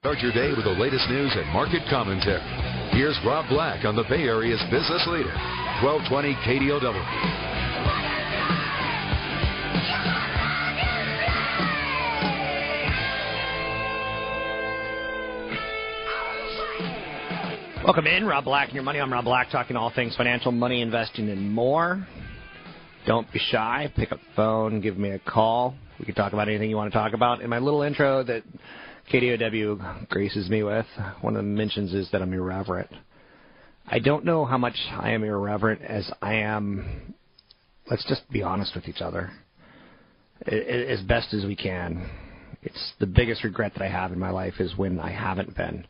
Start your day with the latest news and market commentary. Here's Rob Black on the Bay Area's business leader, 1220 KDOW. Welcome in, Rob Black and your money. I'm Rob Black, talking all things financial, money, investing, and more. Don't be shy. Pick up the phone, give me a call. We can talk about anything you want to talk about. In my little intro that KDOW graces me with, one of the mentions is that I'm irreverent. I don't know how much I am irreverent as I am. Let's just be honest with each other, as best as we can. It's the biggest regret that I have in my life is when I haven't been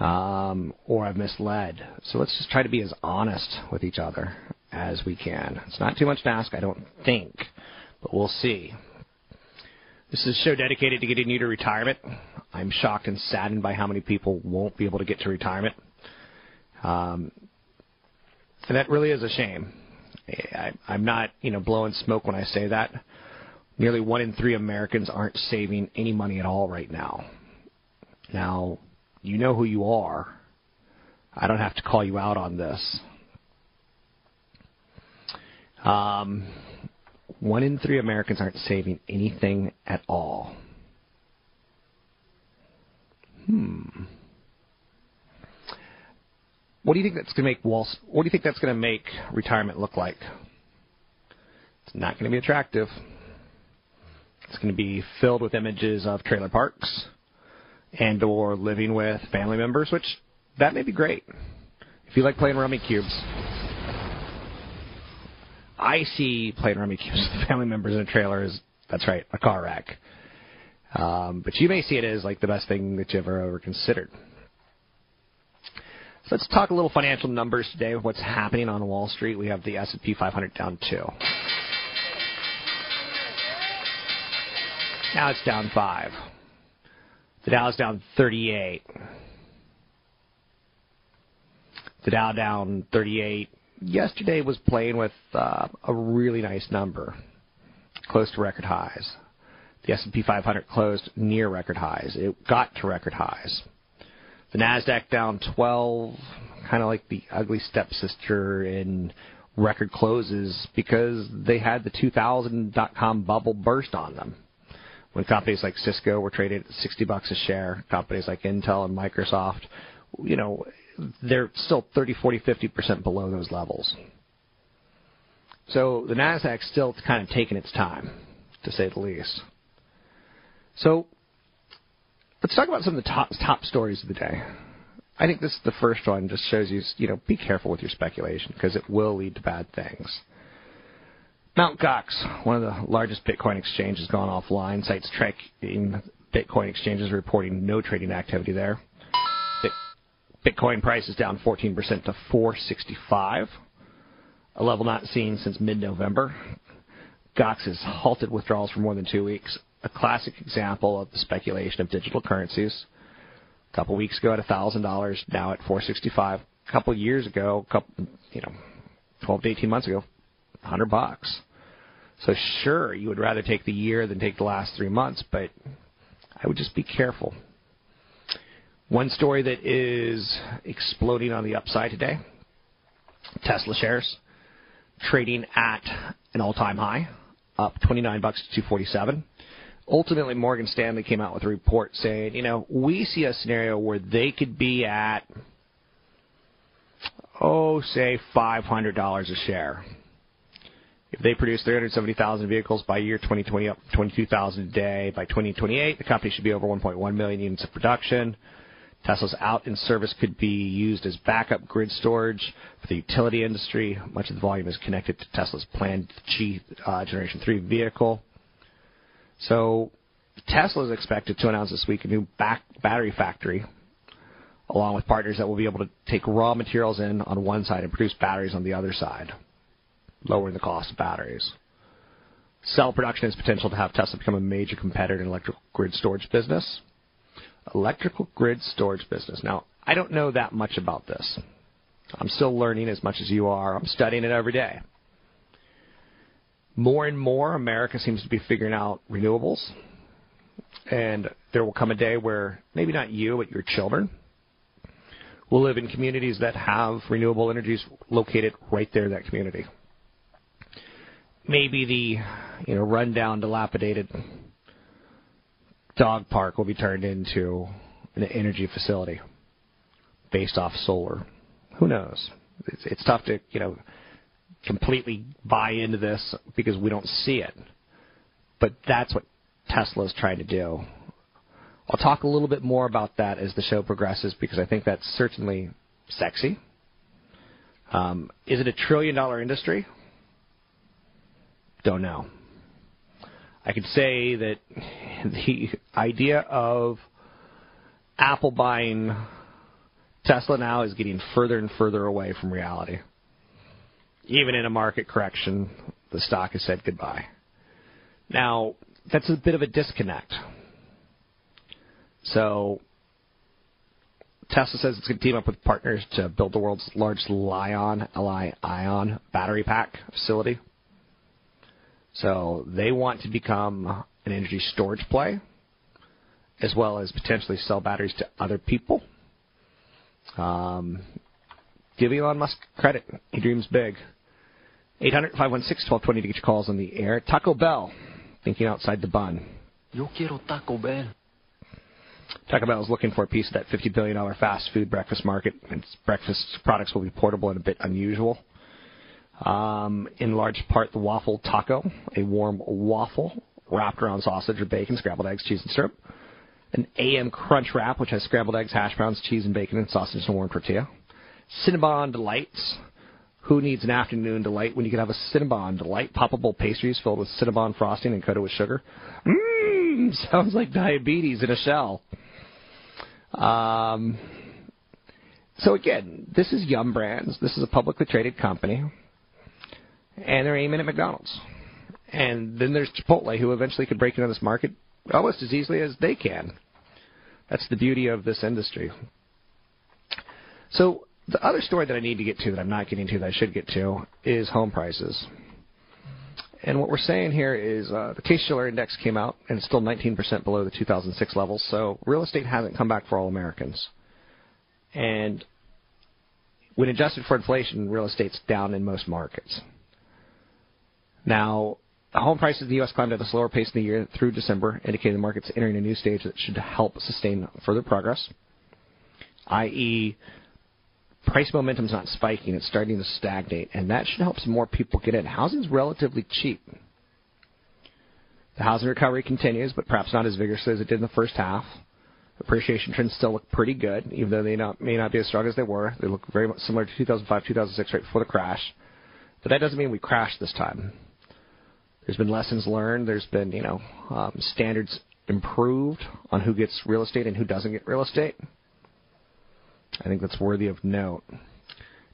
um, or I've misled. So let's just try to be as honest with each other as we can. It's not too much to ask, I don't think, but we'll see. This is a show dedicated to getting you to retirement. I'm shocked and saddened by how many people won't be able to get to retirement. Um, and that really is a shame. I, I'm not, you know, blowing smoke when I say that. Nearly one in three Americans aren't saving any money at all right now. Now, you know who you are. I don't have to call you out on this. Um, one in three Americans aren't saving anything at all. Hmm. What do you think that's going to make Wall? What do you think that's going to make retirement look like? It's not going to be attractive. It's going to be filled with images of trailer parks and or living with family members, which that may be great if you like playing rummy cubes. I see playing rummy cubes with family members in a trailer as that's right, a car wreck. Um, but you may see it as like the best thing that you ever ever considered. So let's talk a little financial numbers today. What's happening on Wall Street? We have the S&P 500 down two. Now it's down five. The Dow is down 38. The Dow down 38. Yesterday was playing with uh, a really nice number, close to record highs. The S&P 500 closed near record highs. It got to record highs. The Nasdaq down 12, kind of like the ugly stepsister in record closes because they had the 2000 dot com bubble burst on them when companies like Cisco were traded at 60 bucks a share, companies like Intel and Microsoft, you know, they're still 30, 40, 50% below those levels. So the Nasdaq's still kind of taking its time, to say the least. So let's talk about some of the top top stories of the day. I think this is the first one. Just shows you, you know, be careful with your speculation because it will lead to bad things. Mt. Gox, one of the largest Bitcoin exchanges, gone offline. Sites tracking Bitcoin exchanges reporting no trading activity there. Bitcoin price is down 14% to 465, a level not seen since mid-November. Gox has halted withdrawals for more than two weeks. A classic example of the speculation of digital currencies. A couple weeks ago at $1,000, now at 465. A couple years ago, couple, you know, 12 to 18 months ago, 100 bucks. So sure, you would rather take the year than take the last three months, but I would just be careful. One story that is exploding on the upside today Tesla shares trading at an all time high, up 29 bucks to 247. Ultimately, Morgan Stanley came out with a report saying, you know, we see a scenario where they could be at, oh, say $500 a share. If they produce 370,000 vehicles by year 2020, up 22,000 a day. By 2028, the company should be over 1.1 million units of production. Tesla's out in service could be used as backup grid storage for the utility industry. Much of the volume is connected to Tesla's planned G uh, Generation 3 vehicle. So Tesla is expected to announce this week a new back battery factory, along with partners that will be able to take raw materials in on one side and produce batteries on the other side, lowering the cost of batteries. Cell production has potential to have Tesla become a major competitor in electrical grid storage business. Electrical grid storage business. Now, I don't know that much about this. I'm still learning as much as you are. I'm studying it every day. More and more, America seems to be figuring out renewables. And there will come a day where maybe not you, but your children will live in communities that have renewable energies located right there in that community. Maybe the you know rundown, dilapidated dog park will be turned into an energy facility based off solar. Who knows? It's, it's tough to you know completely buy into this because we don't see it. But that's what Tesla is trying to do. I'll talk a little bit more about that as the show progresses because I think that's certainly sexy. Um, is it a trillion dollar industry? Don't know. I could say that the idea of Apple buying Tesla now is getting further and further away from reality. Even in a market correction, the stock has said goodbye. Now, that's a bit of a disconnect. So, Tesla says it's going to team up with partners to build the world's largest Li-ion, Li-ion battery pack facility. So they want to become an energy storage play, as well as potentially sell batteries to other people. Um, give Elon Musk credit. He dreams big. 800 516 1220 to get your calls on the air. Taco Bell, thinking outside the bun. Yo quiero Taco Bell. Taco Bell is looking for a piece of that $50 billion fast food breakfast market. Its breakfast products will be portable and a bit unusual. Um, in large part, the waffle taco, a warm waffle wrapped around sausage or bacon, scrambled eggs, cheese, and syrup. An AM Crunch Wrap, which has scrambled eggs, hash browns, cheese, and bacon, and sausage and warm tortilla. Cinnabon Delights. Who needs an afternoon delight when you can have a Cinnabon Delight? Poppable pastries filled with Cinnabon frosting and coated with sugar. Mmm, sounds like diabetes in a shell. Um, so again, this is Yum Brands. This is a publicly traded company and they're aiming at McDonald's. And then there's Chipotle, who eventually could break into this market almost as easily as they can. That's the beauty of this industry. So the other story that I need to get to that I'm not getting to that I should get to is home prices. And what we're saying here is uh, the Case-Shiller index came out and it's still 19% below the 2006 levels. So real estate hasn't come back for all Americans. And when adjusted for inflation, real estate's down in most markets. Now, home prices in the U.S. climbed at a slower pace in the year through December, indicating the market's entering a new stage that should help sustain further progress, i.e., price momentum's not spiking, it's starting to stagnate, and that should help some more people get in. Housing's relatively cheap. The housing recovery continues, but perhaps not as vigorously as it did in the first half. Appreciation trends still look pretty good, even though they not, may not be as strong as they were. They look very much similar to 2005, 2006, right before the crash. But that doesn't mean we crashed this time. There's been lessons learned. There's been, you know, um, standards improved on who gets real estate and who doesn't get real estate. I think that's worthy of note.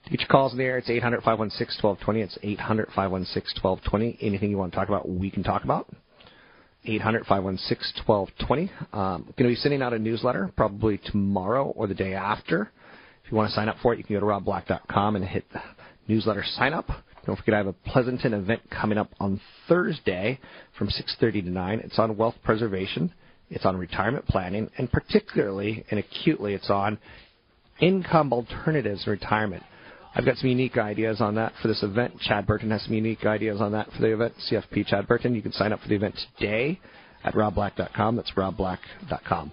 Your calls in the air, it's 800 516 1220. It's 800 516 1220. Anything you want to talk about, we can talk about. 800 516 1220. Um, going to be sending out a newsletter probably tomorrow or the day after. If you want to sign up for it, you can go to robblack.com and hit newsletter sign up. Don't forget I have a Pleasanton event coming up on Thursday from 6:30 to 9. It's on wealth preservation, it's on retirement planning, and particularly and acutely it's on income alternatives in retirement. I've got some unique ideas on that for this event. Chad Burton has some unique ideas on that for the event. CFP Chad Burton. You can sign up for the event today at robblack.com. That's robblack.com.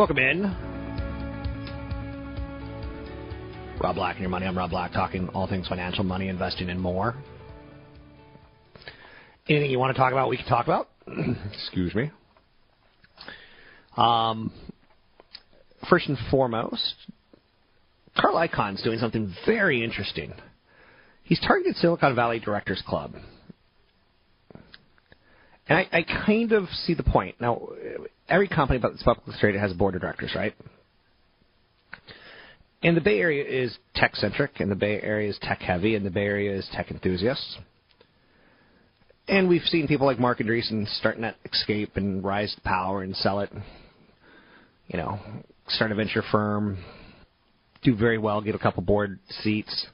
Welcome in. Rob Black and your money. I'm Rob Black, talking all things financial, money, investing, and more. Anything you want to talk about, we can talk about. Excuse me. Um, first and foremost, Carl Icahn's doing something very interesting. He's targeted Silicon Valley Directors Club. And I, I kind of see the point. Now, every company that's publicly traded has a board of directors, right? And the Bay Area is tech centric, and the Bay Area is tech heavy, and the Bay Area is tech enthusiasts. And we've seen people like Marc Andreessen start Netscape and rise to power and sell it. You know, start a venture firm, do very well, get a couple board seats.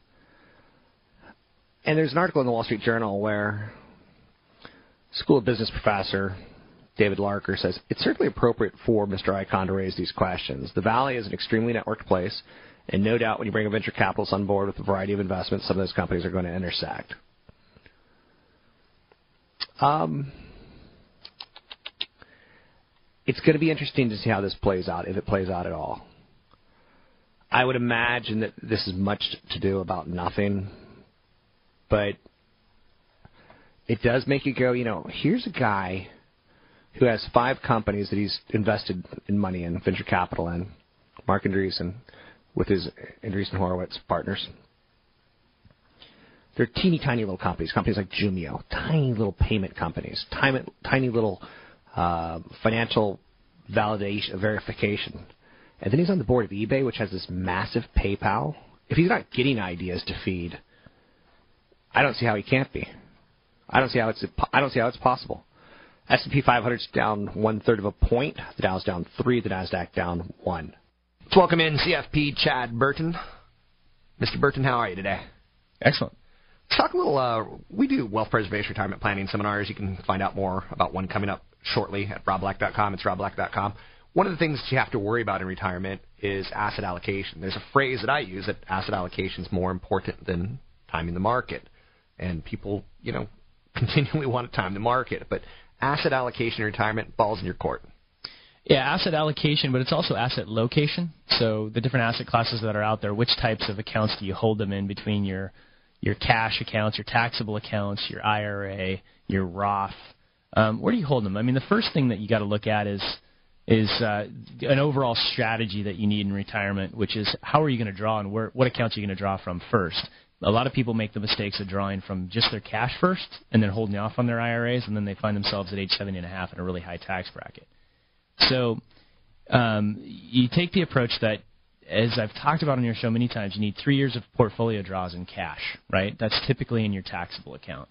And there's an article in the Wall Street Journal where School of Business professor David Larcker says it's certainly appropriate for Mr. Icahn to raise these questions. The Valley is an extremely networked place, and no doubt when you bring a venture capitalist on board with a variety of investments, some of those companies are going to intersect. Um, it's going to be interesting to see how this plays out, if it plays out at all. I would imagine that this is much to do about nothing, but it does make you go, you know, here's a guy who has five companies that he's invested in money in, venture capital in, Marc Andreessen, with his Andreessen Horowitz partners. They're teeny tiny little companies, companies like Jumio, tiny little payment companies, tiny, tiny little uh, financial validation verification. And then he's on the board of eBay, which has this massive PayPal. If he's not getting ideas to feed, I don't see how he can't be. I don't see how it's I don't see how it's possible. S&P 500 is down one third of a point. The Dow's down three. The Nasdaq down one. Let's welcome in CFP Chad Burton. Mr. Burton, how are you today? Excellent. Let's talk a little. Uh, we do wealth preservation retirement planning seminars. You can find out more about one coming up shortly at robblack.com. It's robblack.com. One of the things that you have to worry about in retirement is asset allocation. There's a phrase that I use that asset allocation is more important than timing the market, and people, you know, continually want to time the market. But asset allocation in retirement, balls in your court. Yeah, asset allocation, but it's also asset location. So the different asset classes that are out there, which types of accounts do you hold them in between your your cash accounts, your taxable accounts, your IRA, your Roth? Um, where do you hold them? I mean, the first thing that you got to look at is is uh, an overall strategy that you need in retirement, which is how are you going to draw and where, what accounts are you going to draw from first a lot of people make the mistakes of drawing from just their cash first and then holding off on their IRAs, and then they find themselves at age 70 and a half in a really high tax bracket. So um, you take the approach that, as I've talked about on your show many times, you need three years of portfolio draws in cash, right? That's typically in your taxable account.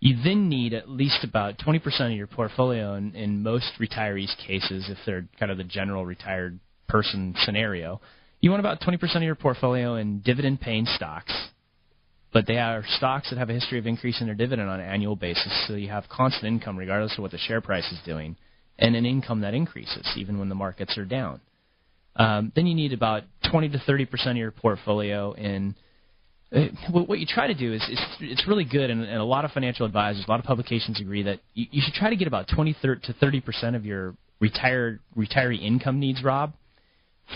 You then need at least about 20% of your portfolio in, in most retirees' cases, if they're kind of the general retired person scenario. You want about 20% of your portfolio in dividend paying stocks but they are stocks that have a history of increasing their dividend on an annual basis, so you have constant income regardless of what the share price is doing, and an income that increases even when the markets are down. Um, then you need about 20 to 30 percent of your portfolio in. Uh, what you try to do is, is it's really good, and, and, a lot of financial advisors, a lot of publications agree that you, you should try to get about 20 to 30 percent of your retired retiree income needs, Rob,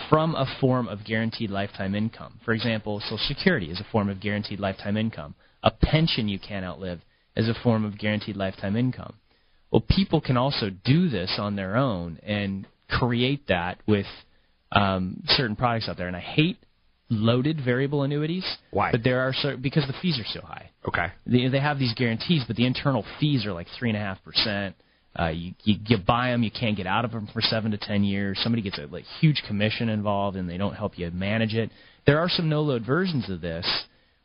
from a form of guaranteed lifetime income. For example, Social Security is a form of guaranteed lifetime income. A pension you can't outlive is a form of guaranteed lifetime income. Well, people can also do this on their own and create that with um, certain products out there. And I hate loaded variable annuities. Why? But there are certain, because the fees are so high. Okay. They, they have these guarantees, but the internal fees are like three and a half percent. Uh, you, you you buy them, you can't get out of them for seven to ten years. Somebody gets a like, huge commission involved, and they don't help you manage it. There are some no-load versions of this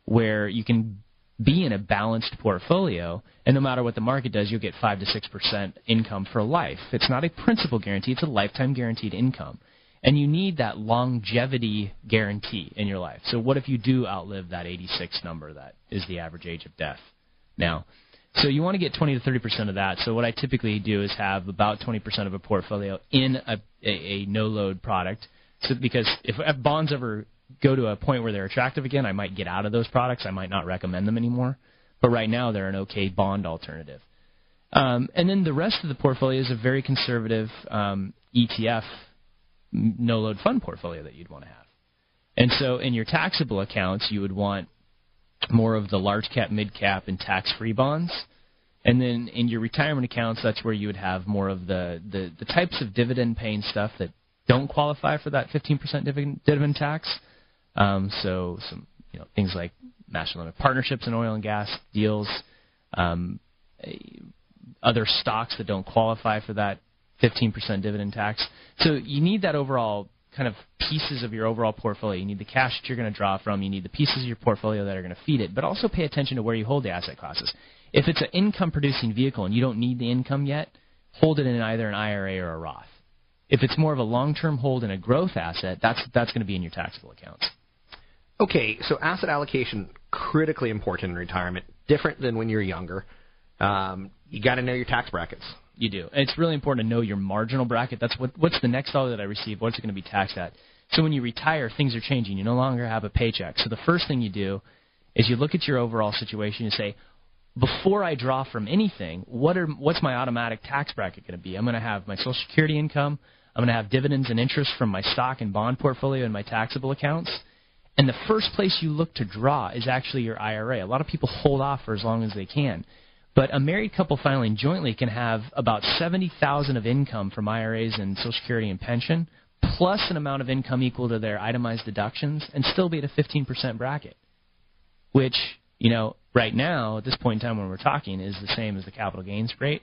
where you can be in a balanced portfolio, and no matter what the market does, you'll get five to six percent income for life. It's not a principal guarantee; it's a lifetime guaranteed income, and you need that longevity guarantee in your life. So, what if you do outlive that 86 number that is the average age of death? Now, So you want to get 20 to 30 percent of that. So what I typically do is have about 20 percent of a portfolio in a, a, a no load product. So because if, if bonds ever go to a point where they're attractive again, I might get out of those products. I might not recommend them anymore. But right now, they're an okay bond alternative. Um, and then the rest of the portfolio is a very conservative um, ETF no load fund portfolio that you'd want to have. And so in your taxable accounts, you would want more of the large cap, mid cap, and tax free bonds. And then in your retirement accounts, that's where you would have more of the, the, the types of dividend paying stuff that don't qualify for that 15% dividend, dividend tax. Um, so some you know things like master limited partnerships in oil and gas deals, um, other stocks that don't qualify for that 15% dividend tax. So you need that overall kind of pieces of your overall portfolio. You need the cash that you're going to draw from. You need the pieces of your portfolio that are going to feed it. But also pay attention to where you hold the asset classes. If it's an income producing vehicle and you don't need the income yet, hold it in either an IRA or a Roth. If it's more of a long term hold in a growth asset, that's that's going to be in your taxable accounts. Okay, so asset allocation critically important in retirement, different than when you're younger. Um, you got to know your tax brackets. You do. And it's really important to know your marginal bracket. That's what what's the next dollar that I receive? What's it going to be taxed at? So when you retire, things are changing. You no longer have a paycheck. So the first thing you do is you look at your overall situation and say, before I draw from anything, what are what's my automatic tax bracket going to be? I'm going to have my Social Security income. I'm going to have dividends and interest from my stock and bond portfolio and my taxable accounts. And the first place you look to draw is actually your IRA. A lot of people hold off for as long as they can. But a married couple filing jointly can have about 70,000 of income from IRAs and Social Security and pension, plus an amount of income equal to their itemized deductions, and still be at a 15% bracket. Which, you know, right now, at this point in time when we're talking, is the same as the capital gains rate.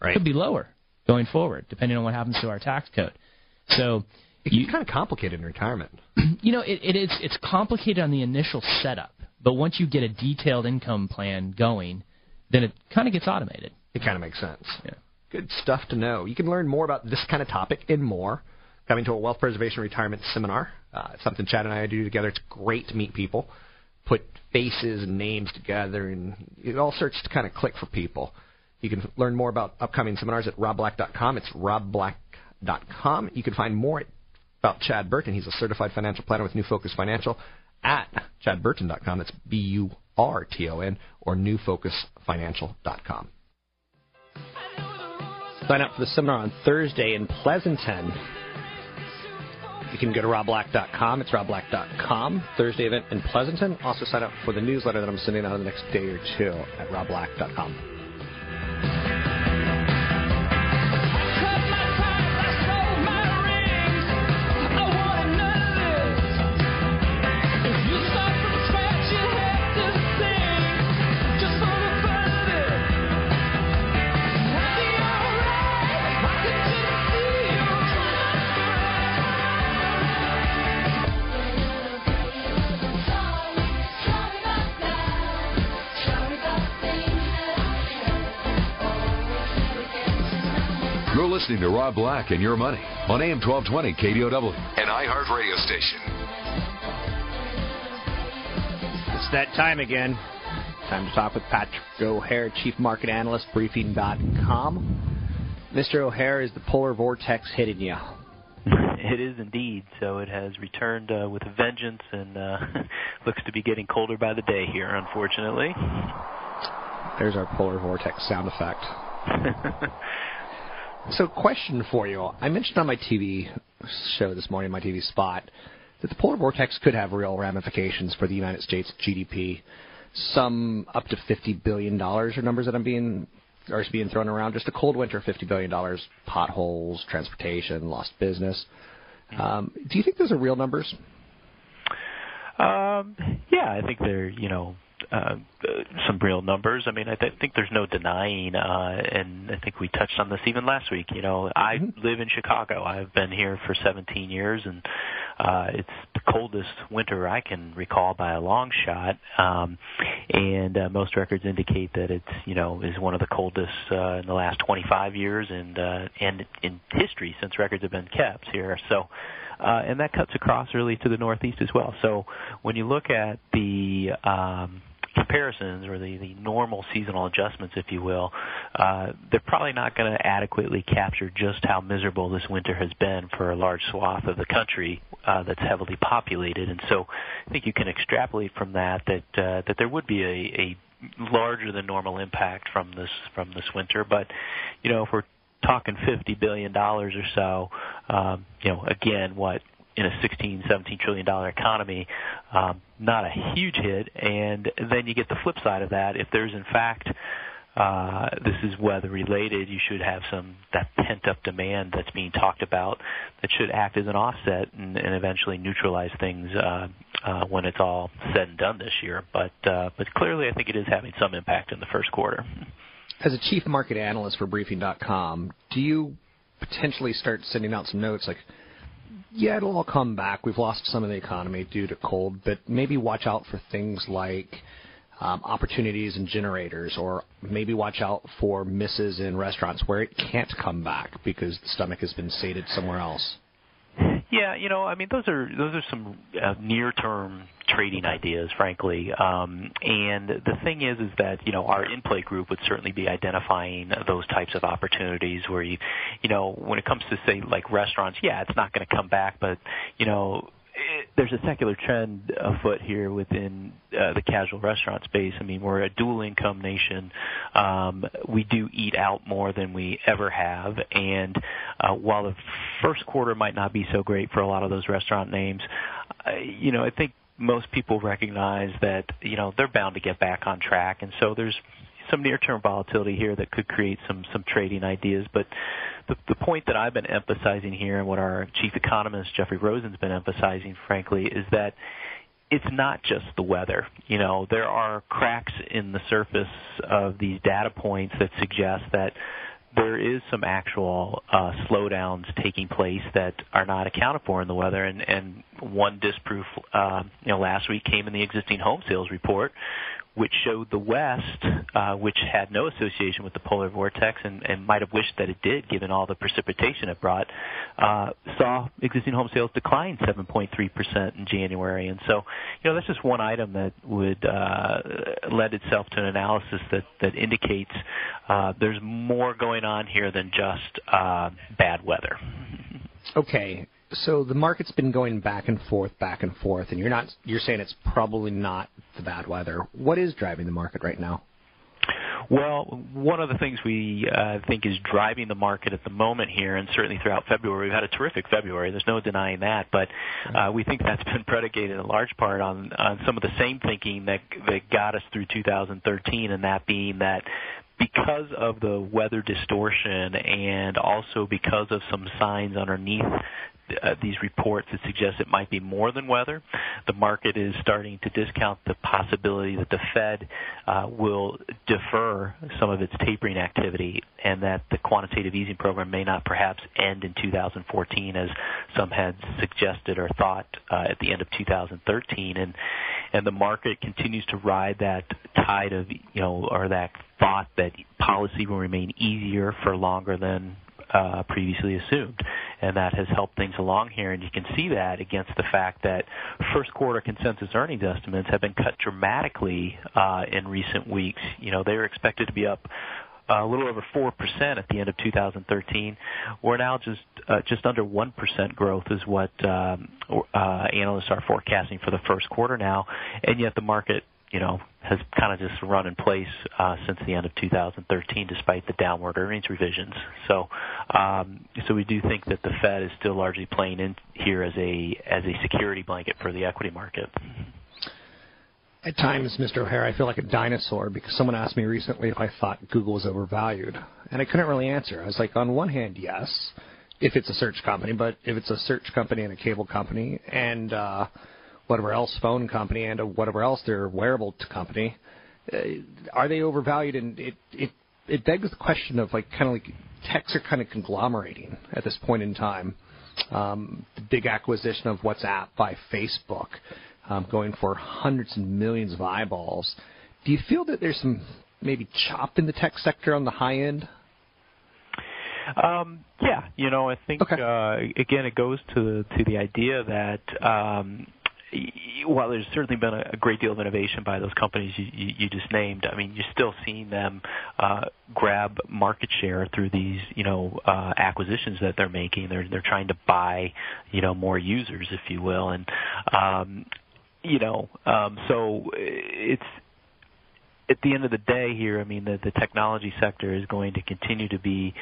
Right. Could be lower going forward, depending on what happens to our tax code. So it's you, kind of complicated in retirement. You know, it, it is. It's complicated on the initial setup, but once you get a detailed income plan going, then it kind of gets automated. It kind of makes sense. Yeah. Good stuff to know. You can learn more about this kind of topic and more coming to a wealth preservation retirement seminar. Uh, it's something Chad and I do together. It's great to meet people, put faces and names together, and it all starts to kind of click for people. You can learn more about upcoming seminars at robblack.com. It's robblack.com. You can find more about Chad Burton. He's a certified financial planner with New Focus Financial at chadburton.com. That's B U R T O N or newfocusfinancial.com. Sign up for the seminar on Thursday in Pleasanton. You can go to robblack.com. It's robblack.com. Thursday event in Pleasanton. Also sign up for the newsletter that I'm sending out in the next day or two at robblack.com. Rob Black and Your Money on AM 1220 KDOW, an iHeart radio station. It's that time again. Time to talk with Patrick O'Hare, Chief Market Analyst, Briefing.com. Mr. O'Hare, is the polar vortex hitting you? It is indeed. So it has returned uh, with a vengeance and uh, looks to be getting colder by the day here, unfortunately. There's our polar vortex sound effect. So, question for you. I mentioned on my TV show this morning, my TV spot, that the polar vortex could have real ramifications for the United States GDP. Some up to fifty billion dollars are numbers that I'm being are being thrown around. Just a cold winter, fifty billion dollars, potholes, transportation, lost business. Um, do you think those are real numbers? Um, yeah, I think they're you know uh, some real numbers. I mean, I th- think there's no denying, uh, and I think we touched on this even last week. You know, I mm-hmm. live in Chicago. I've been here for 17 years, and uh, it's the coldest winter I can recall by a long shot. Um, and uh, most records indicate that it's you know is one of the coldest uh, in the last 25 years, and uh, and in history since records have been kept here. So uh, and that cuts across really to the northeast as well. So when you look at the um, comparisons or the, the normal seasonal adjustments, if you will, uh, they're probably not going to adequately capture just how miserable this winter has been for a large swath of the country uh, that's heavily populated. And so I think you can extrapolate from that that uh, that there would be a, a larger than normal impact from this from this winter. But you know, if we're talking fifty billion dollars or so, um, you know, again, what in a 16, 17 trillion dollar economy, um, not a huge hit. And then you get the flip side of that. If there's in fact uh, this is weather related, you should have some that pent up demand that's being talked about that should act as an offset and, and eventually neutralize things uh, uh, when it's all said and done this year. But uh, but clearly, I think it is having some impact in the first quarter. As a chief market analyst for Briefing.com, do you potentially start sending out some notes like? Yeah, it'll all come back. We've lost some of the economy due to cold, but maybe watch out for things like um, opportunities in generators, or maybe watch out for misses in restaurants where it can't come back because the stomach has been sated somewhere else. Yeah, you know, I mean, those are those are some uh, near-term trading ideas, frankly. Um, and the thing is, is that you know our in-play group would certainly be identifying those types of opportunities where you, you know, when it comes to say like restaurants, yeah, it's not going to come back, but you know, there's a secular trend afoot here within uh, the casual restaurant space. I mean, we're a dual income nation. Um, we do eat out more than we ever have, and uh, while the first quarter might not be so great for a lot of those restaurant names, uh, you know, I think most people recognize that you know they're bound to get back on track, and so there's some near-term volatility here that could create some some trading ideas. But the, the point that I've been emphasizing here, and what our chief economist Jeffrey Rosen's been emphasizing, frankly, is that it's not just the weather. You know, there are cracks in the surface of these data points that suggest that there is some actual uh, slowdowns taking place that are not accounted for in the weather. And, and one disproof, uh, you know, last week came in the existing home sales report, which showed the West, uh, which had no association with the polar vortex and, and might have wished that it did, given all the precipitation it brought, uh, saw existing home sales decline 7.3% in January. And so, you know, that's just one item that would uh, lend itself to an analysis that, that indicates uh, there's more going on here than just uh, bad weather. Okay, so the market's been going back and forth, back and forth, and you're not you're saying it's probably not the bad weather. What is driving the market right now? Well, one of the things we uh, think is driving the market at the moment here, and certainly throughout February, we've had a terrific February. There's no denying that, but uh, we think that's been predicated in large part on on some of the same thinking that that got us through 2013, and that being that because of the weather distortion and also because of some signs underneath uh, these reports that suggest it might be more than weather. The market is starting to discount the possibility that the Fed uh, will defer some of its tapering activity and that the quantitative easing program may not perhaps end in 2014 as some had suggested or thought uh, at the end of 2013 and and the market continues to ride that tide of you know or that thought that policy will remain easier for longer than uh, previously assumed. And that has helped things along here. And you can see that against the fact that first quarter consensus earnings estimates have been cut dramatically uh, in recent weeks. You know, they were expected to be up a little over 4% at the end of 2013. We're now just uh, just under 1% growth is what um, uh, analysts are forecasting for the first quarter now, and yet the market you know, has kind of just run in place uh, since the end of 2013, despite the downward earnings revisions. So, um, so we do think that the Fed is still largely playing in here as a as a security blanket for the equity market. At times, Mr. O'Hare, I feel like a dinosaur because someone asked me recently if I thought Google was overvalued, and I couldn't really answer. I was like, on one hand, yes, if it's a search company, but if it's a search company and a cable company, and uh, whatever else phone company and whatever else their wearable company, uh, are they overvalued? And it it it begs the question of like kind of like techs are kind of conglomerating at this point in time. Um, the big acquisition of WhatsApp by Facebook, um, going for hundreds and millions of eyeballs. Do you feel that there's some maybe chop in the tech sector on the high end? Um, yeah, you know, I think okay. uh, again it goes to to the idea that um, while there's certainly been a, great deal of innovation by those companies you, you, just named, I mean, you're still seeing them uh, grab market share through these, you know, uh, acquisitions that they're making. They're they're trying to buy, you know, more users, if you will, and um, you know, um, so it's at the end of the day here, I mean, the, the technology sector is going to continue to be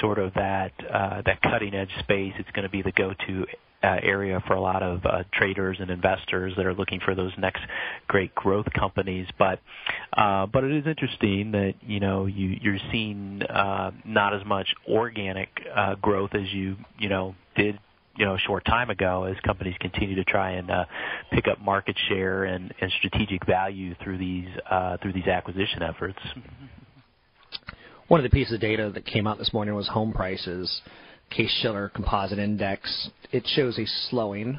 sort of that uh, that cutting edge space. It's going to be the go-to uh, area for a lot of uh, traders and investors that are looking for those next great growth companies. But uh, but it is interesting that you know you you're seeing uh, not as much organic uh, growth as you you know did you know a short time ago as companies continue to try and uh, pick up market share and, and strategic value through these uh, through these acquisition efforts. One of the pieces of data that came out this morning was home prices. Case-Shiller Composite Index. It shows a slowing.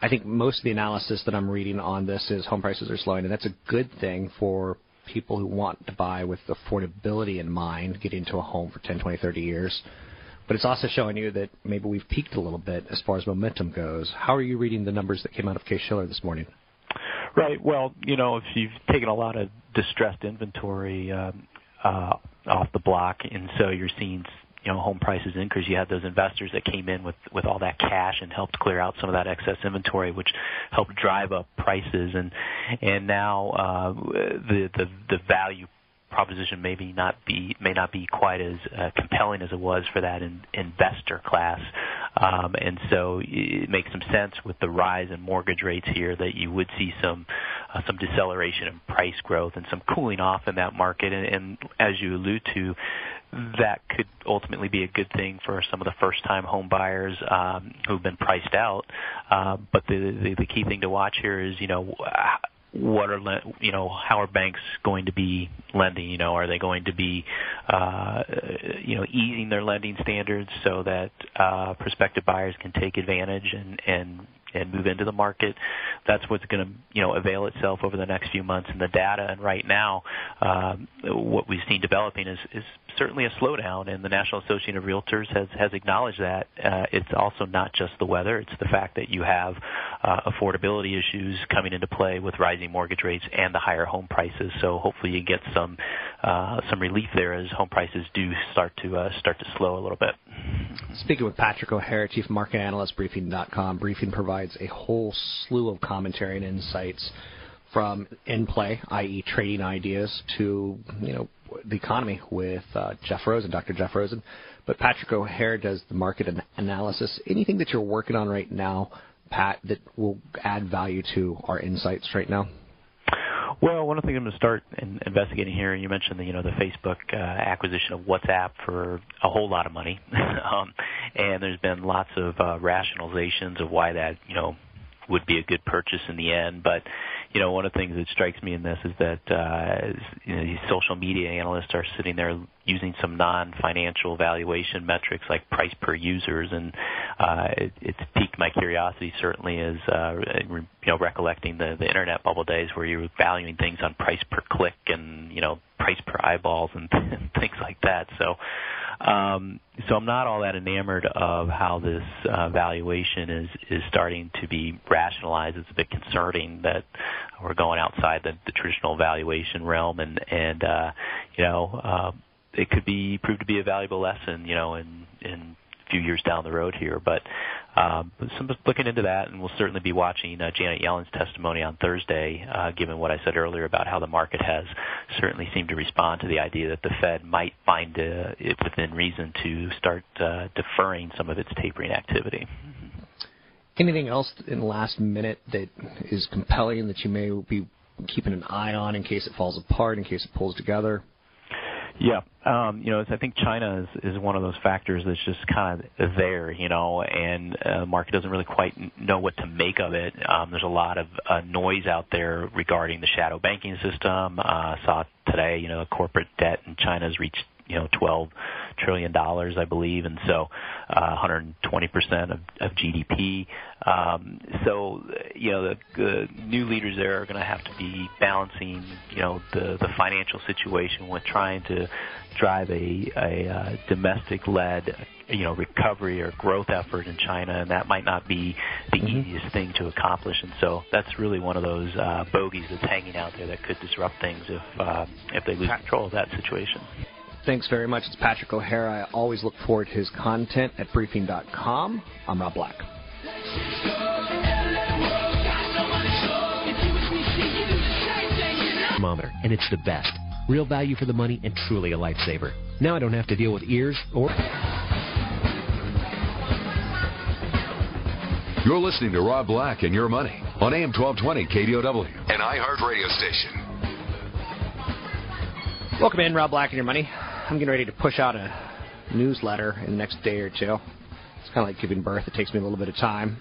I think most of the analysis that I'm reading on this is home prices are slowing, and that's a good thing for people who want to buy with affordability in mind, get into a home for 10, 20, 30 years. But it's also showing you that maybe we've peaked a little bit as far as momentum goes. How are you reading the numbers that came out of Case-Shiller this morning? Right. Well, you know, if you've taken a lot of distressed inventory um, uh, off the block, and so you're seeing you know home prices increase, you had those investors that came in with with all that cash and helped clear out some of that excess inventory, which helped drive up prices. And and now uh, the the the value proposition maybe not be may not be quite as uh, compelling as it was for that in, investor class, um, and so it makes some sense with the rise in mortgage rates here that you would see some uh, some deceleration in price growth and some cooling off in that market, and, and as you allude to. That could ultimately be a good thing for some of the first-time home buyers um, who've been priced out. Uh, but the, the the key thing to watch here is, you know, what are you know how are banks going to be lending you know are they going to be uh you know easing their lending standards so that uh prospective buyers can take advantage and and and move into the market. That's what's going to you know avail itself over the next few months in the data. And right now, um, what we've seen developing is, is certainly a slowdown, and the National Association of Realtors has has acknowledged that. Uh, it's also not just the weather; it's the fact that you have uh, affordability issues coming into play with rising mortgage rates and the higher home prices. So hopefully, you get some uh, some relief there as home prices do start to uh, start to slow a little bit. Speaking with Patrick O'Hare, Chief Market Analyst, Briefing.com. Briefing provides a whole slew of commentary and insights from in play, i.e., trading ideas, to you know the economy with uh, Jeff Rosen, Dr. Jeff Rosen. But Patrick O'Hare does the market an- analysis. Anything that you're working on right now, Pat, that will add value to our insights right now? Well, one of the things I'm going to start in investigating here, you mentioned the you know the Facebook uh, acquisition of WhatsApp for a whole lot of money, um, and there's been lots of uh, rationalizations of why that you know would be a good purchase in the end. But you know, one of the things that strikes me in this is that uh, you know, these social media analysts are sitting there using some non-financial valuation metrics like price per users, and uh, it, it's piqued my curiosity. Certainly, as uh, you know, recollecting the the internet bubble days where you were valuing things on price per click and you know price per eyeballs and things like that. So um, so I'm not all that enamored of how this uh, valuation is is starting to be rationalized. It's a bit concerning that we're going outside the, the traditional valuation realm, and and uh, you know uh, it could be proved to be a valuable lesson, you know, in in a few years down the road here. But um, some looking into that, and we'll certainly be watching uh, Janet Yellen's testimony on Thursday, uh, given what I said earlier about how the market has certainly seemed to respond to the idea that the Fed might find uh, it within reason to start uh, deferring some of its tapering activity. Anything else in the last minute that is compelling that you may be keeping an eye on in case it falls apart, in case it pulls together? Yeah, um, you know, I think China is, is one of those factors that's just kind of there, you know, and uh, the market doesn't really quite know what to make of it. Um, there's a lot of uh, noise out there regarding the shadow banking system. Uh, saw today, you know, corporate debt in China has reached you know 12 trillion dollars, I believe, and so uh, 120 percent of, of GDP. Um, so you know the, the new leaders there are going to have to be balancing you know the the financial situation with trying to drive a, a uh, domestic-led you know recovery or growth effort in China, and that might not be the mm-hmm. easiest thing to accomplish. And so that's really one of those uh, bogeys that's hanging out there that could disrupt things if uh, if they lose control of that situation. Thanks very much. It's Patrick O'Hare. I always look forward to his content at briefing.com. I'm Rob Black. Thermometer, and it's the best. Real value for the money and truly a lifesaver. Now I don't have to deal with ears or. You're listening to Rob Black and Your Money on AM 1220 KDOW, an iHeart radio station. Welcome in, Rob Black and Your Money. I'm getting ready to push out a newsletter in the next day or two. It's kind of like giving birth. It takes me a little bit of time.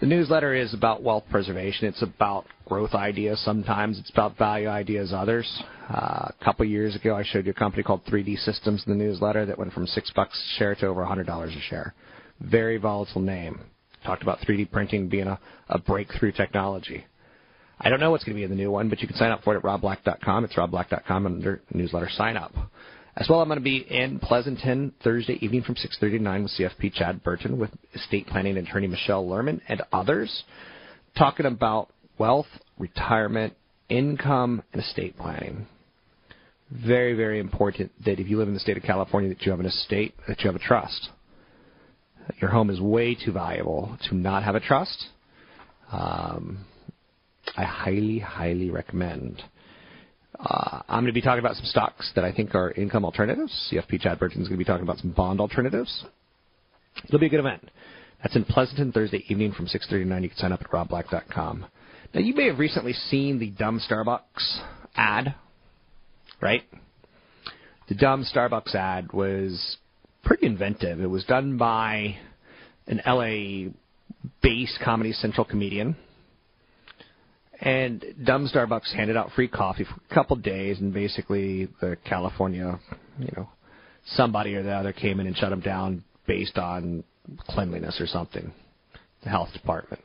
The newsletter is about wealth preservation. It's about growth ideas sometimes. It's about value ideas others. Uh, a couple years ago, I showed you a company called 3D Systems in the newsletter that went from six bucks a share to over $100 a share. Very volatile name. Talked about 3D printing being a, a breakthrough technology. I don't know what's going to be in the new one, but you can sign up for it at robblack.com. It's robblack.com under newsletter sign up. As well, I'm going to be in Pleasanton Thursday evening from 6:30 to 9 with CFP Chad Burton, with estate planning attorney Michelle Lerman, and others, talking about wealth, retirement, income, and estate planning. Very, very important that if you live in the state of California, that you have an estate, that you have a trust. Your home is way too valuable to not have a trust. Um, I highly, highly recommend. Uh, I'm going to be talking about some stocks that I think are income alternatives. CFP Chad Burton is going to be talking about some bond alternatives. It'll be a good event. That's in Pleasanton Thursday evening from 6:30 to 9. You can sign up at robblack.com. Now, you may have recently seen the dumb Starbucks ad, right? The dumb Starbucks ad was pretty inventive. It was done by an LA-based Comedy Central comedian and Dumb Starbucks handed out free coffee for a couple of days, and basically the California, you know, somebody or the other came in and shut them down based on cleanliness or something. The health department.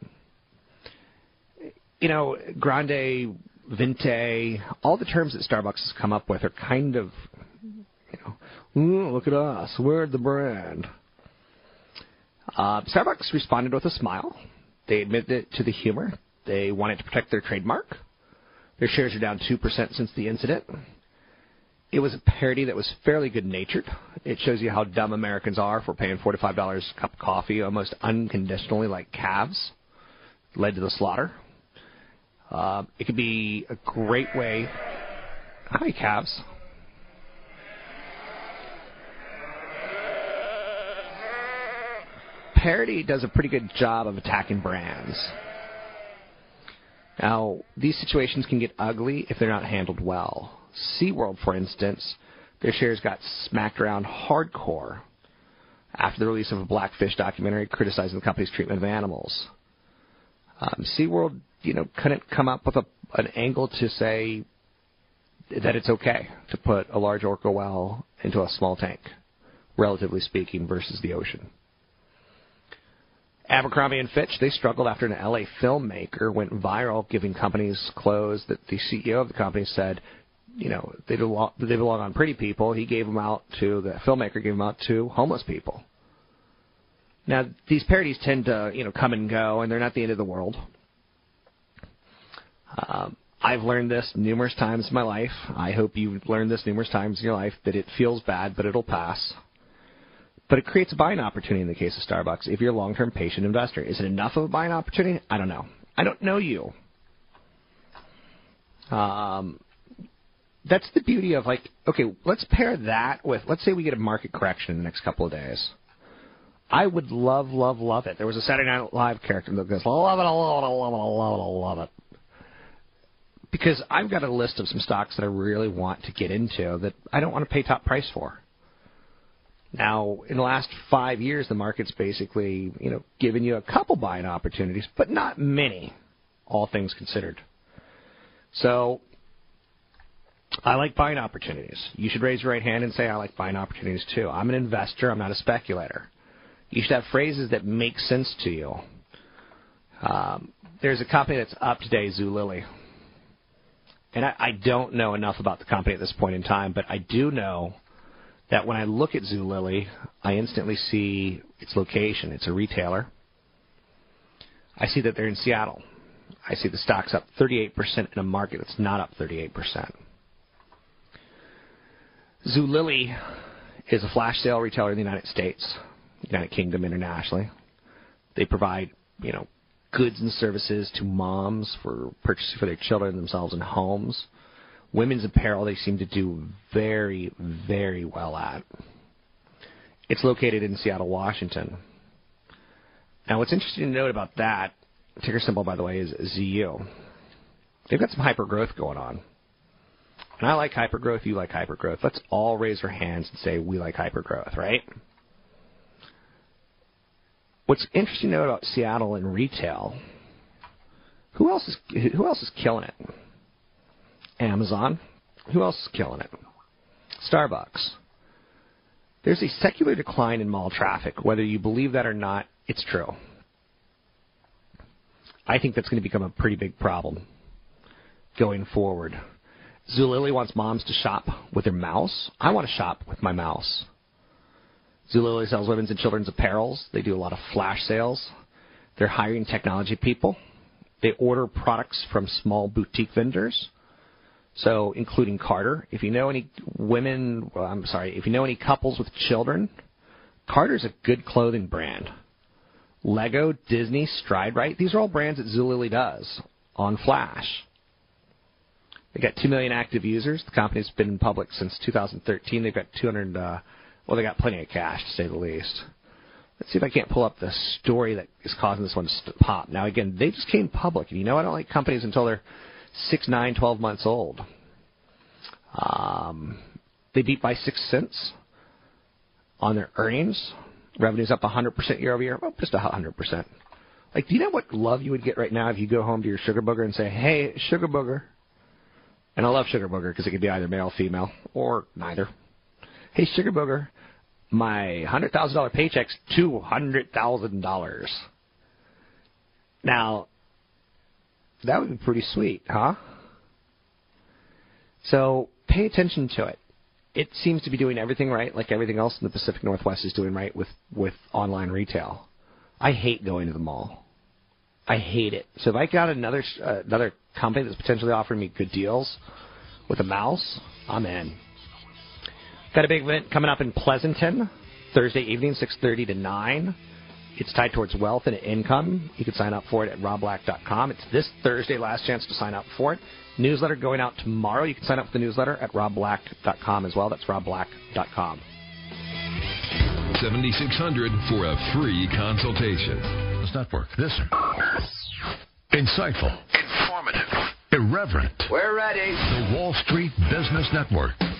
You know, grande, venti, all the terms that Starbucks has come up with are kind of, you know, look at us, we're the brand. Uh, Starbucks responded with a smile. They admitted to the humor. They wanted to protect their trademark. Their shares are down 2% since the incident. It was a parody that was fairly good natured. It shows you how dumb Americans are for paying 4 to $5 a cup of coffee almost unconditionally, like calves, led to the slaughter. Uh, it could be a great way. Hi, calves. Parody does a pretty good job of attacking brands. Now, these situations can get ugly if they're not handled well. SeaWorld, for instance, their shares got smacked around hardcore after the release of a Blackfish documentary criticizing the company's treatment of animals. Um, SeaWorld, you know, couldn't come up with a, an angle to say that it's okay to put a large orca whale into a small tank, relatively speaking, versus the ocean. Abercrombie and Fitch, they struggled after an LA filmmaker went viral giving companies clothes that the CEO of the company said, you know, they belong, they belong on pretty people. He gave them out to, the filmmaker gave them out to homeless people. Now, these parodies tend to, you know, come and go, and they're not the end of the world. Um, I've learned this numerous times in my life. I hope you've learned this numerous times in your life that it feels bad, but it'll pass. But it creates a buying opportunity in the case of Starbucks if you're a long term patient investor. Is it enough of a buying opportunity? I don't know. I don't know you. Um, that's the beauty of like, okay, let's pair that with, let's say we get a market correction in the next couple of days. I would love, love, love it. There was a Saturday Night Live character that goes, love it, love it, love it, love it, I love it. Because I've got a list of some stocks that I really want to get into that I don't want to pay top price for. Now, in the last five years, the market's basically, you know, given you a couple buying opportunities, but not many, all things considered. So, I like buying opportunities. You should raise your right hand and say, I like buying opportunities too. I'm an investor, I'm not a speculator. You should have phrases that make sense to you. Um, there's a company that's up today, Zulily. And I, I don't know enough about the company at this point in time, but I do know that when I look at Zulily, I instantly see its location. It's a retailer. I see that they're in Seattle. I see the stock's up 38% in a market that's not up 38%. Zulily is a flash sale retailer in the United States, United Kingdom internationally. They provide, you know, goods and services to moms for purchasing for their children themselves and homes. Women's apparel they seem to do very, very well at. It's located in Seattle, Washington. Now, what's interesting to note about that ticker symbol, by the way, is ZU. They've got some hyper growth going on. And I like hyper growth, you like hyper growth. Let's all raise our hands and say we like hyper growth, right? What's interesting to note about Seattle and retail, who else is who else is killing it? Amazon. Who else is killing it? Starbucks. There's a secular decline in mall traffic. Whether you believe that or not, it's true. I think that's going to become a pretty big problem going forward. Zulily wants moms to shop with their mouse. I want to shop with my mouse. Zulily sells women's and children's apparels. They do a lot of flash sales. They're hiring technology people. They order products from small boutique vendors. So, including Carter. If you know any women, well, I'm sorry, if you know any couples with children, Carter's a good clothing brand. Lego, Disney, Stride Rite, these are all brands that Zulily does on Flash. They got 2 million active users. The company's been in public since 2013. They've got 200, uh, well, they got plenty of cash to say the least. Let's see if I can't pull up the story that is causing this one to pop. Now, again, they just came public. And you know, I don't like companies until they're six, nine, twelve months old. Um, they beat by six cents on their earnings. Revenue's up 100% year over year. Well, just 100%. Like, do you know what love you would get right now if you go home to your sugar booger and say, "Hey, sugar booger," and I love sugar booger because it could be either male, female, or neither. Hey, sugar booger, my hundred thousand dollar paycheck's two hundred thousand dollars. Now, that would be pretty sweet, huh? So pay attention to it. It seems to be doing everything right, like everything else in the Pacific Northwest is doing right with, with online retail. I hate going to the mall. I hate it. So if I got another uh, another company that's potentially offering me good deals with a mouse, I'm in. Got a big event coming up in Pleasanton Thursday evening, 6:30 to 9. It's tied towards wealth and income. You can sign up for it at robblack.com. It's this Thursday, last chance to sign up for it. Newsletter going out tomorrow. You can sign up for the newsletter at robblack.com as well. That's robblack.com. 7600 for a free consultation. This network. This insightful, informative, irreverent. We're ready. The Wall Street Business Network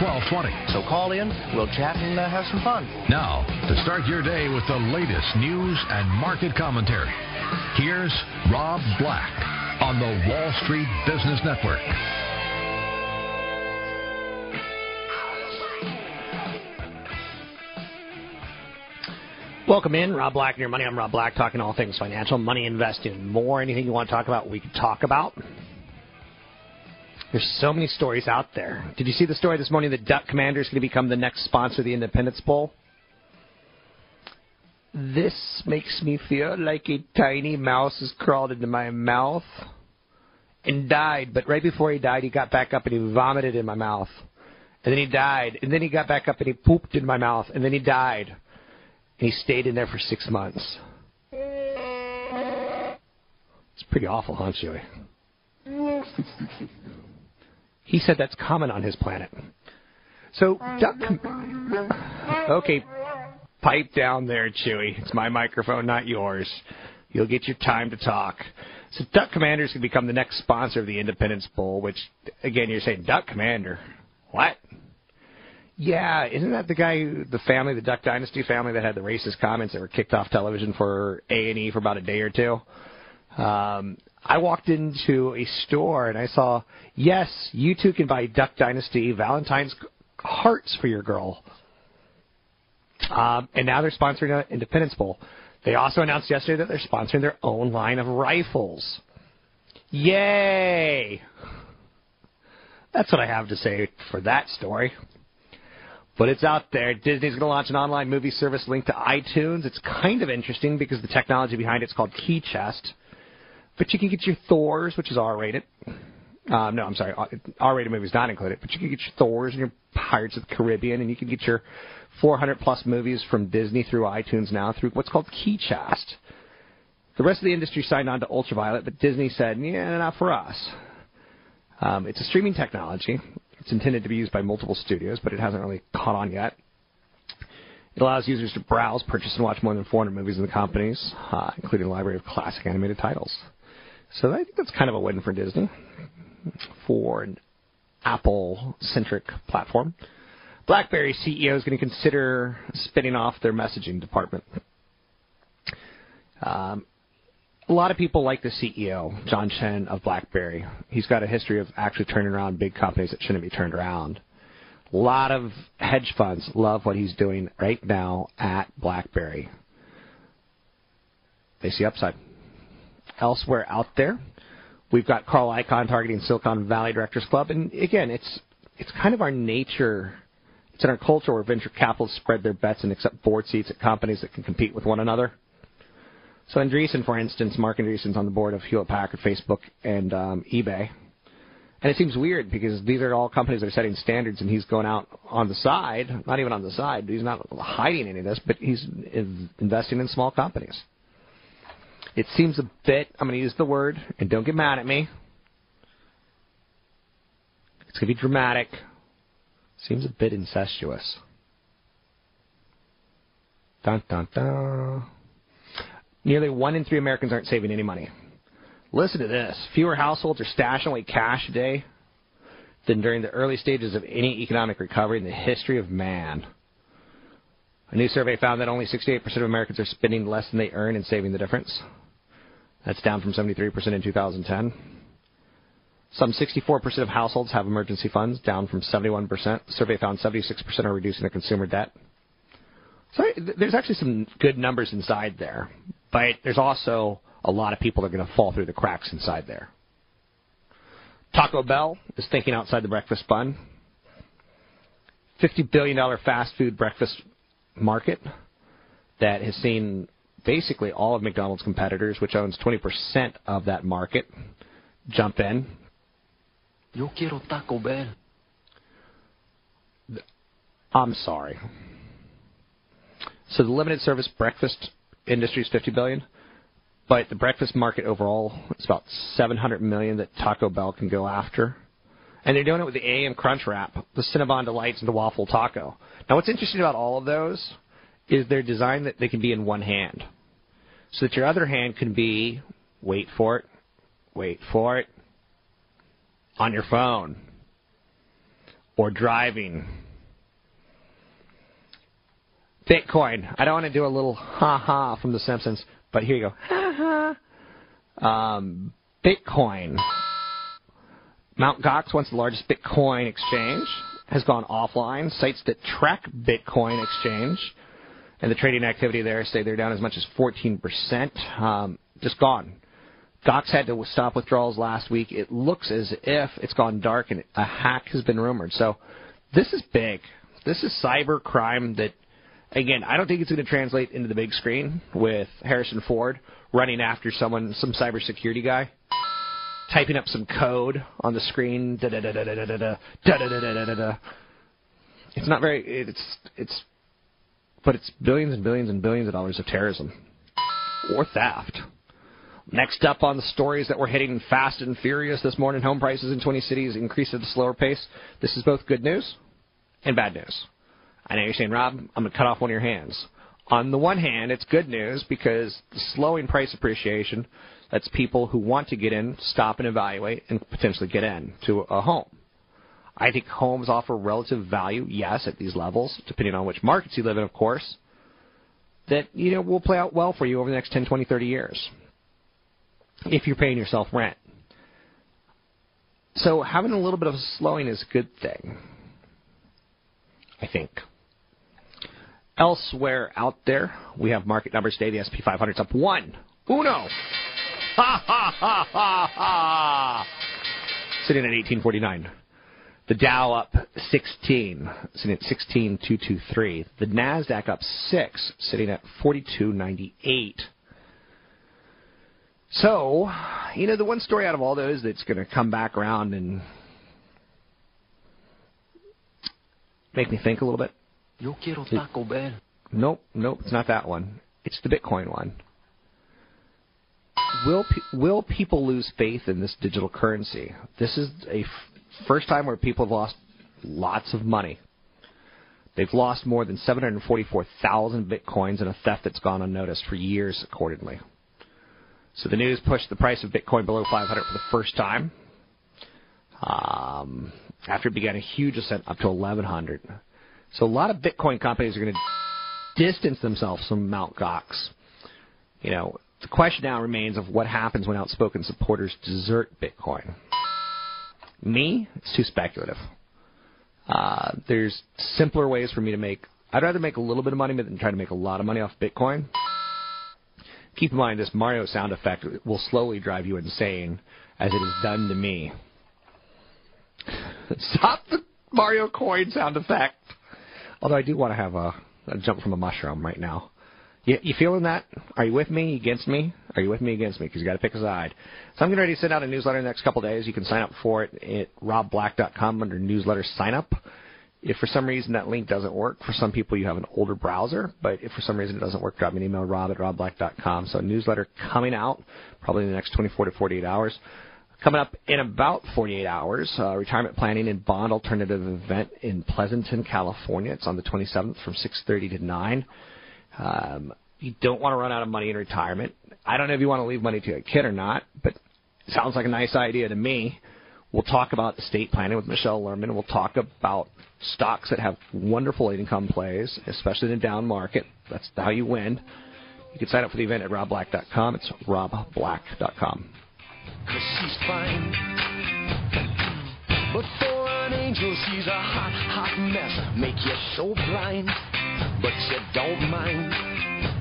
1220. So call in, we'll chat and uh, have some fun. Now, to start your day with the latest news and market commentary, here's Rob Black on the Wall Street Business Network. Welcome in, Rob Black and your money. I'm Rob Black, talking all things financial, money, investing, more. Anything you want to talk about, we can talk about. There's so many stories out there. Did you see the story this morning that Duck Commander is going to become the next sponsor of the Independence Bowl? This makes me feel like a tiny mouse has crawled into my mouth and died. But right before he died, he got back up and he vomited in my mouth. And then he died. And then he got back up and he pooped in my mouth. And then he died. And he stayed in there for six months. It's pretty awful, huh, Joey? he said that's common on his planet. So, duck. Okay, pipe down there, Chewy. It's my microphone, not yours. You'll get your time to talk. So, Duck Commander's going to become the next sponsor of the Independence Bowl, which, again, you're saying, Duck Commander. What? Yeah, isn't that the guy, the family, the Duck Dynasty family that had the racist comments that were kicked off television for A and E for about a day or two? Um, I walked into a store and I saw, yes, you too can buy Duck Dynasty Valentine's hearts for your girl. Um, and now they're sponsoring an Independence Bowl. They also announced yesterday that they're sponsoring their own line of rifles. Yay! That's what I have to say for that story. But it's out there. Disney's going to launch an online movie service linked to iTunes. It's kind of interesting because the technology behind it's called Key Chest. But you can get your Thors, which is R-rated. Uh, no, I'm sorry, R-rated movies not included. But you can get your Thors and your Pirates of the Caribbean, and you can get your 400 plus movies from Disney through iTunes now through what's called Keychest. The rest of the industry signed on to Ultraviolet, but Disney said, "Yeah, not for us." Um, it's a streaming technology. It's intended to be used by multiple studios, but it hasn't really caught on yet. It allows users to browse, purchase, and watch more than 400 movies in the companies, uh, including a library of classic animated titles. So I think that's kind of a win for Disney for an Apple-centric platform. BlackBerry CEO is going to consider spinning off their messaging department. Um, a lot of people like the CEO, John Chen of BlackBerry. He's got a history of actually turning around big companies that shouldn't be turned around. A lot of hedge funds love what he's doing right now at BlackBerry. They see upside. Elsewhere out there, we've got Carl Icahn targeting Silicon Valley Directors Club, and again, it's it's kind of our nature. It's in our culture where venture capitalists spread their bets and accept board seats at companies that can compete with one another. So Andreessen, for instance, Marc Andreessen's on the board of Hewlett Packard, Facebook, and um, eBay. And it seems weird because these are all companies that are setting standards, and he's going out on the side, not even on the side, he's not hiding any of this, but he's investing in small companies. It seems a bit, I'm going to use the word, and don't get mad at me. It's going to be dramatic. Seems a bit incestuous. Dun dun dun. Nearly one in three Americans aren't saving any money. Listen to this. Fewer households are stashing away cash today than during the early stages of any economic recovery in the history of man. A new survey found that only 68% of Americans are spending less than they earn and saving the difference. That's down from 73% in 2010. Some 64% of households have emergency funds, down from 71%. The survey found 76% are reducing their consumer debt. So there's actually some good numbers inside there, but there's also a lot of people that are going to fall through the cracks inside there. Taco Bell is thinking outside the breakfast bun. $50 billion fast food breakfast market that has seen basically all of McDonald's competitors, which owns 20% of that market, jump in. Yo quiero Taco Bell. I'm sorry. So the limited service breakfast industry is 50 billion, but the breakfast market overall is about 700 million that Taco Bell can go after. And they're doing it with the AM Crunch Wrap, the Cinnabon Delights, and the Waffle Taco. Now, what's interesting about all of those is they're designed that they can be in one hand, so that your other hand can be wait for it, wait for it, on your phone, or driving Bitcoin. I don't want to do a little ha ha from The Simpsons, but here you go. Ha ha. Um, Bitcoin. Mt. Gox, once the largest Bitcoin exchange, has gone offline. Sites that track Bitcoin exchange and the trading activity there say they're down as much as 14%. Um, just gone. Gox had to stop withdrawals last week. It looks as if it's gone dark and a hack has been rumored. So this is big. This is cyber crime that again, I don't think it's going to translate into the big screen with Harrison Ford running after someone, some cybersecurity guy, typing up some code on the screen. Da da da da da da da da da da da da. It's not very. It's it's, but it's billions and billions and billions of dollars of terrorism or theft. Next up on the stories that we're hitting fast and furious this morning, home prices in 20 cities increase at a slower pace. This is both good news and bad news. I know you're saying, Rob, I'm going to cut off one of your hands. On the one hand, it's good news because the slowing price appreciation lets people who want to get in stop and evaluate and potentially get in to a home. I think homes offer relative value, yes, at these levels, depending on which markets you live in, of course, that you know will play out well for you over the next 10, 20, 30 years. if you're paying yourself rent. So having a little bit of slowing is a good thing. I think. Elsewhere out there, we have market numbers today. The SP 500 is up one. Uno. Ha ha ha ha ha. Sitting at 1849. The Dow up 16, sitting at 16,223. The Nasdaq up six, sitting at 4298. So, you know, the one story out of all those that's going to come back around and make me think a little bit. Yo quiero Taco Bell. Nope, nope, it's not that one. It's the Bitcoin one. Will pe- will people lose faith in this digital currency? This is a f- first time where people have lost lots of money. They've lost more than 744,000 bitcoins in a theft that's gone unnoticed for years, accordingly. So the news pushed the price of Bitcoin below 500 for the first time. Um, after it began a huge ascent up to 1100. So a lot of Bitcoin companies are going to distance themselves from Mt. Gox. You know, the question now remains of what happens when outspoken supporters desert Bitcoin. Me, it's too speculative. Uh, there's simpler ways for me to make. I'd rather make a little bit of money than try to make a lot of money off Bitcoin. Keep in mind, this Mario sound effect will slowly drive you insane, as it has done to me. Stop the Mario coin sound effect. Although I do want to have a, a jump from a mushroom right now. You, you feeling that? Are you with me? Against me? Are you with me? Against me? Because you got to pick a side. So I'm getting ready to send out a newsletter in the next couple of days. You can sign up for it at robblack.com under newsletter sign up. If for some reason that link doesn't work, for some people you have an older browser, but if for some reason it doesn't work, drop me an email, rob at robblack.com. So newsletter coming out probably in the next 24 to 48 hours. Coming up in about 48 hours, uh, retirement planning and bond alternative event in Pleasanton, California. It's on the 27th from 6:30 to 9. Um, you don't want to run out of money in retirement. I don't know if you want to leave money to a kid or not, but sounds like a nice idea to me. We'll talk about estate planning with Michelle Lerman. We'll talk about stocks that have wonderful income plays, especially in a down market. That's how you win. You can sign up for the event at robblack.com. It's robblack.com. She's fine. But for an angel, she's a hot, hot mess. Make you so blind, but you don't mind.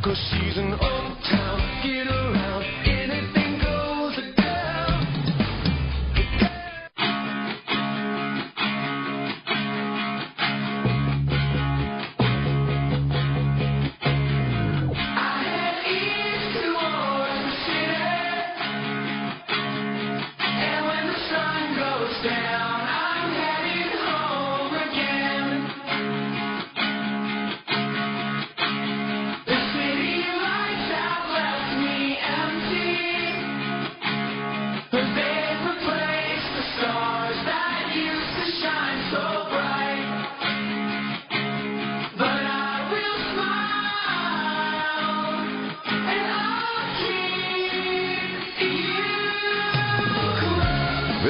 Cause she's an uptown, get around,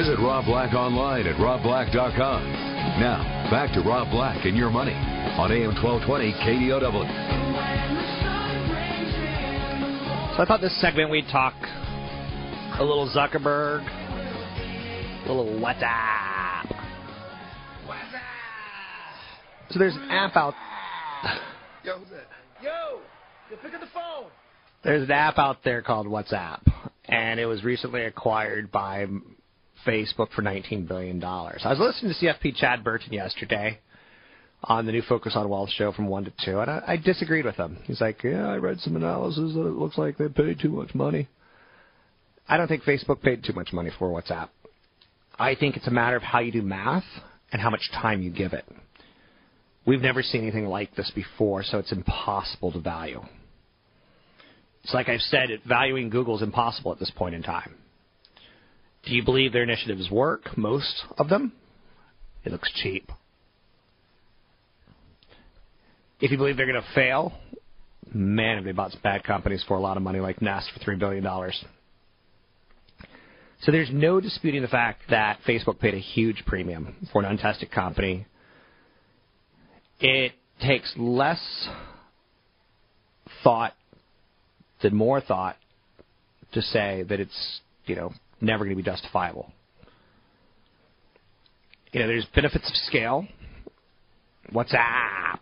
Visit Rob Black online at robblack.com. Now, back to Rob Black and your money on AM 1220 KDOW. So I thought this segment we'd talk a little Zuckerberg, a little WhatsApp. So there's an app out. Yo, who's that? Yo, you pick up the phone. There's an app out there called WhatsApp, and it was recently acquired by Facebook for 19 billion dollars. I was listening to CFP Chad Burton yesterday on the new Focus on Wealth show from one to two, and I, I disagreed with him. He's like, "Yeah, I read some analysis that it looks like they paid too much money." I don't think Facebook paid too much money for WhatsApp. I think it's a matter of how you do math and how much time you give it. We've never seen anything like this before, so it's impossible to value. It's like I've said, valuing Google is impossible at this point in time. Do you believe their initiatives work? Most of them? It looks cheap. If you believe they're going to fail, man, have they bought some bad companies for a lot of money like Nest for $3 billion. So there's no disputing the fact that Facebook paid a huge premium for an untested company. It takes less thought than more thought to say that it's you know never going to be justifiable. You know, there's benefits of scale. WhatsApp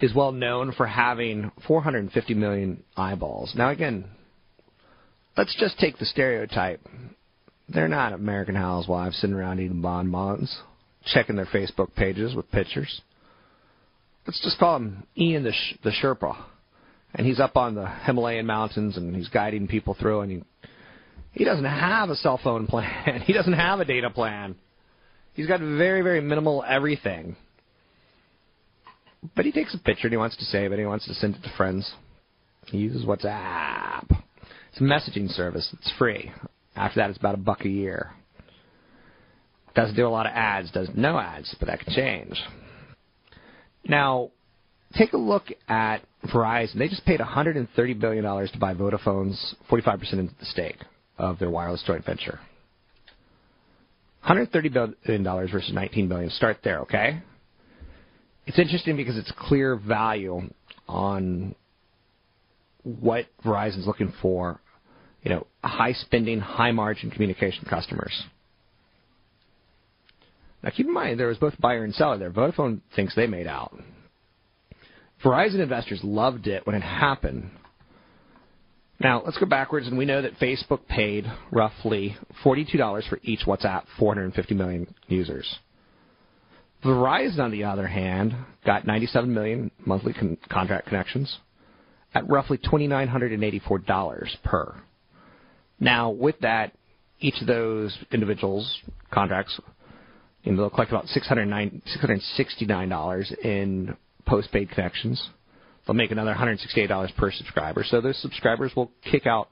is well known for having 450 million eyeballs. Now, again, let's just take the stereotype. They're not American housewives sitting around eating bonbons, checking their Facebook pages with pictures. Let's just call him Ian the, Sh- the Sherpa. And he's up on the Himalayan mountains and he's guiding people through, and he, he doesn't have a cell phone plan. he doesn't have a data plan. He's got very, very minimal everything. But he takes a picture and he wants to save it. He wants to send it to friends. He uses WhatsApp. It's a messaging service. It's free. After that, it's about a buck a year. Doesn't do a lot of ads. Does no ads, but that can change. Now, take a look at Verizon. They just paid 130 billion dollars to buy Vodafone's 45 percent of the stake of their wireless joint venture. 130 billion dollars versus $19 billion. Start there, okay? It's interesting because it's clear value on what Verizon's looking for. You know, high spending, high margin communication customers. Now keep in mind there was both buyer and seller there. Vodafone thinks they made out. Verizon investors loved it when it happened. Now let's go backwards, and we know that Facebook paid roughly $42 for each WhatsApp, 450 million users. Verizon, on the other hand, got 97 million monthly con- contract connections at roughly $2,984 per. Now, with that, each of those individuals' contracts, you know, they'll collect about $669 in postpaid connections. They'll make another $168 per subscriber. So those subscribers will kick out,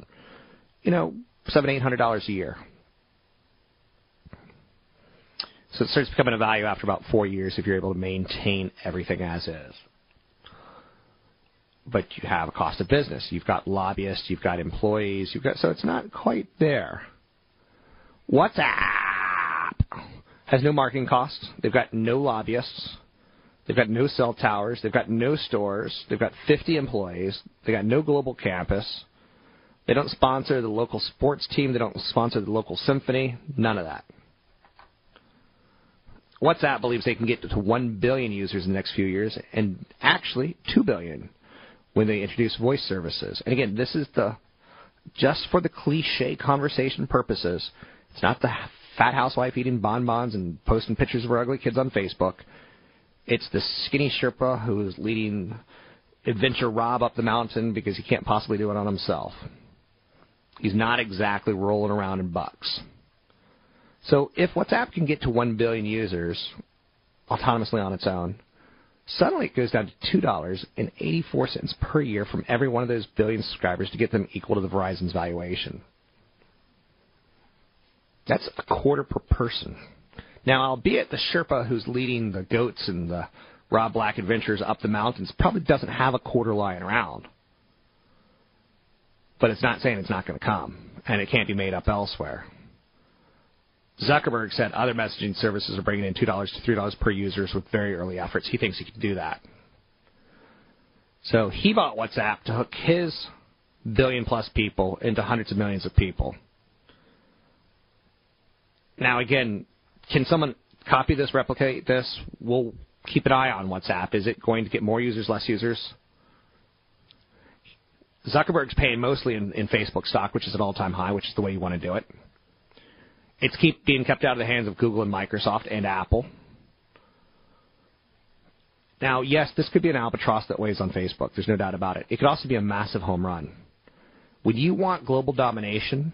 you know, seven, eight hundred dollars a year. So it starts becoming a value after about four years if you're able to maintain everything as is. But you have a cost of business. You've got lobbyists, you've got employees, you've got so it's not quite there. WhatsApp has no marketing costs. They've got no lobbyists. They've got no cell towers. They've got no stores. They've got 50 employees. They've got no global campus. They don't sponsor the local sports team. They don't sponsor the local symphony. None of that. WhatsApp believes they can get to 1 billion users in the next few years, and actually 2 billion when they introduce voice services. And again, this is the just for the cliche conversation purposes. It's not the fat housewife eating bonbons and posting pictures of her ugly kids on Facebook. It's the skinny Sherpa who is leading Adventure Rob up the mountain because he can't possibly do it on himself. He's not exactly rolling around in bucks. So if WhatsApp can get to 1 billion users autonomously on its own, suddenly it goes down to $2.84 per year from every one of those billion subscribers to get them equal to the Verizon's valuation. That's a quarter per person. Now, albeit the Sherpa who's leading the goats and the Rob Black adventures up the mountains probably doesn't have a quarter lying around. But it's not saying it's not going to come, and it can't be made up elsewhere. Zuckerberg said other messaging services are bringing in $2 to $3 per users with very early efforts. He thinks he can do that. So he bought WhatsApp to hook his billion plus people into hundreds of millions of people. Now, again, can someone copy this, replicate this? We'll keep an eye on WhatsApp. Is it going to get more users, less users? Zuckerberg's paying mostly in, in Facebook stock, which is an all-time high, which is the way you want to do it. It's keep being kept out of the hands of Google and Microsoft and Apple. Now, yes, this could be an albatross that weighs on Facebook. There's no doubt about it. It could also be a massive home run. When you want global domination,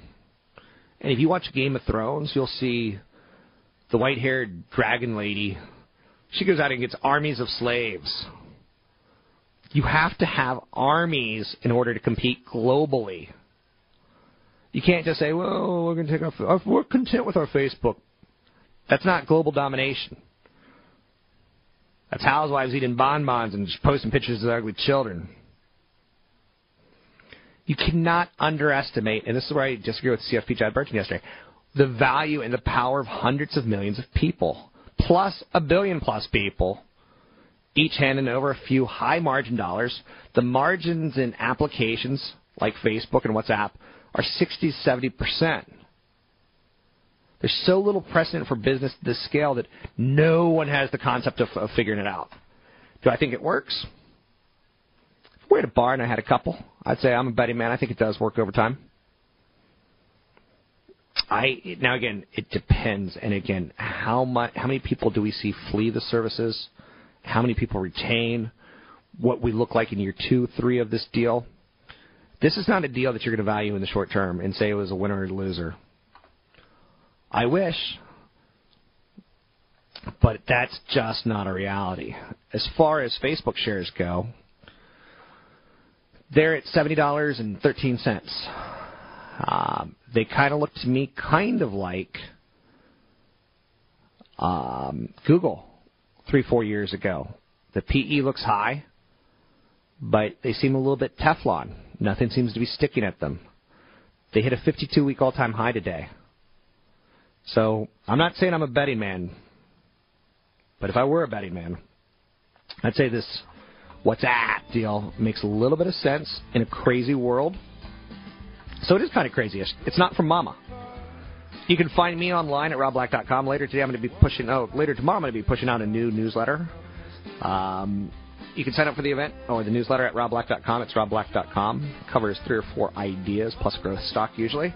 and if you watch Game of Thrones, you'll see the white haired dragon lady. She goes out and gets armies of slaves. You have to have armies in order to compete globally. You can't just say, well, we're going to take off, we're content with our Facebook. That's not global domination. That's housewives eating bonbons and posting pictures of ugly children. You cannot underestimate, and this is where I disagree with CFP Chad Burton yesterday, the value and the power of hundreds of millions of people, plus a billion plus people, each handing over a few high margin dollars. The margins in applications like Facebook and WhatsApp are 60 to 70 percent. There's so little precedent for business at this scale that no one has the concept of, of figuring it out. Do I think it works? If we're at a bar and I had a couple, I'd say I'm a betting man. I think it does work over time. I now again, it depends, and again, how much, how many people do we see flee the services? How many people retain? What we look like in year two, three of this deal? This is not a deal that you're going to value in the short term and say it was a winner or loser. I wish, but that's just not a reality. As far as Facebook shares go, they're at seventy dollars and thirteen cents. Um, they kind of look to me kind of like um, Google three, four years ago. The PE looks high, but they seem a little bit Teflon. Nothing seems to be sticking at them. They hit a 52 week all time high today. So I'm not saying I'm a betting man, but if I were a betting man, I'd say this what's WhatsApp deal makes a little bit of sense in a crazy world. So it is kind of crazy. It's not from Mama. You can find me online at robblack.com. Later today, I'm going to be pushing. Oh, later tomorrow, I'm going to be pushing out a new newsletter. Um, you can sign up for the event or the newsletter at robblack.com. It's robblack.com. It covers three or four ideas plus growth stock usually.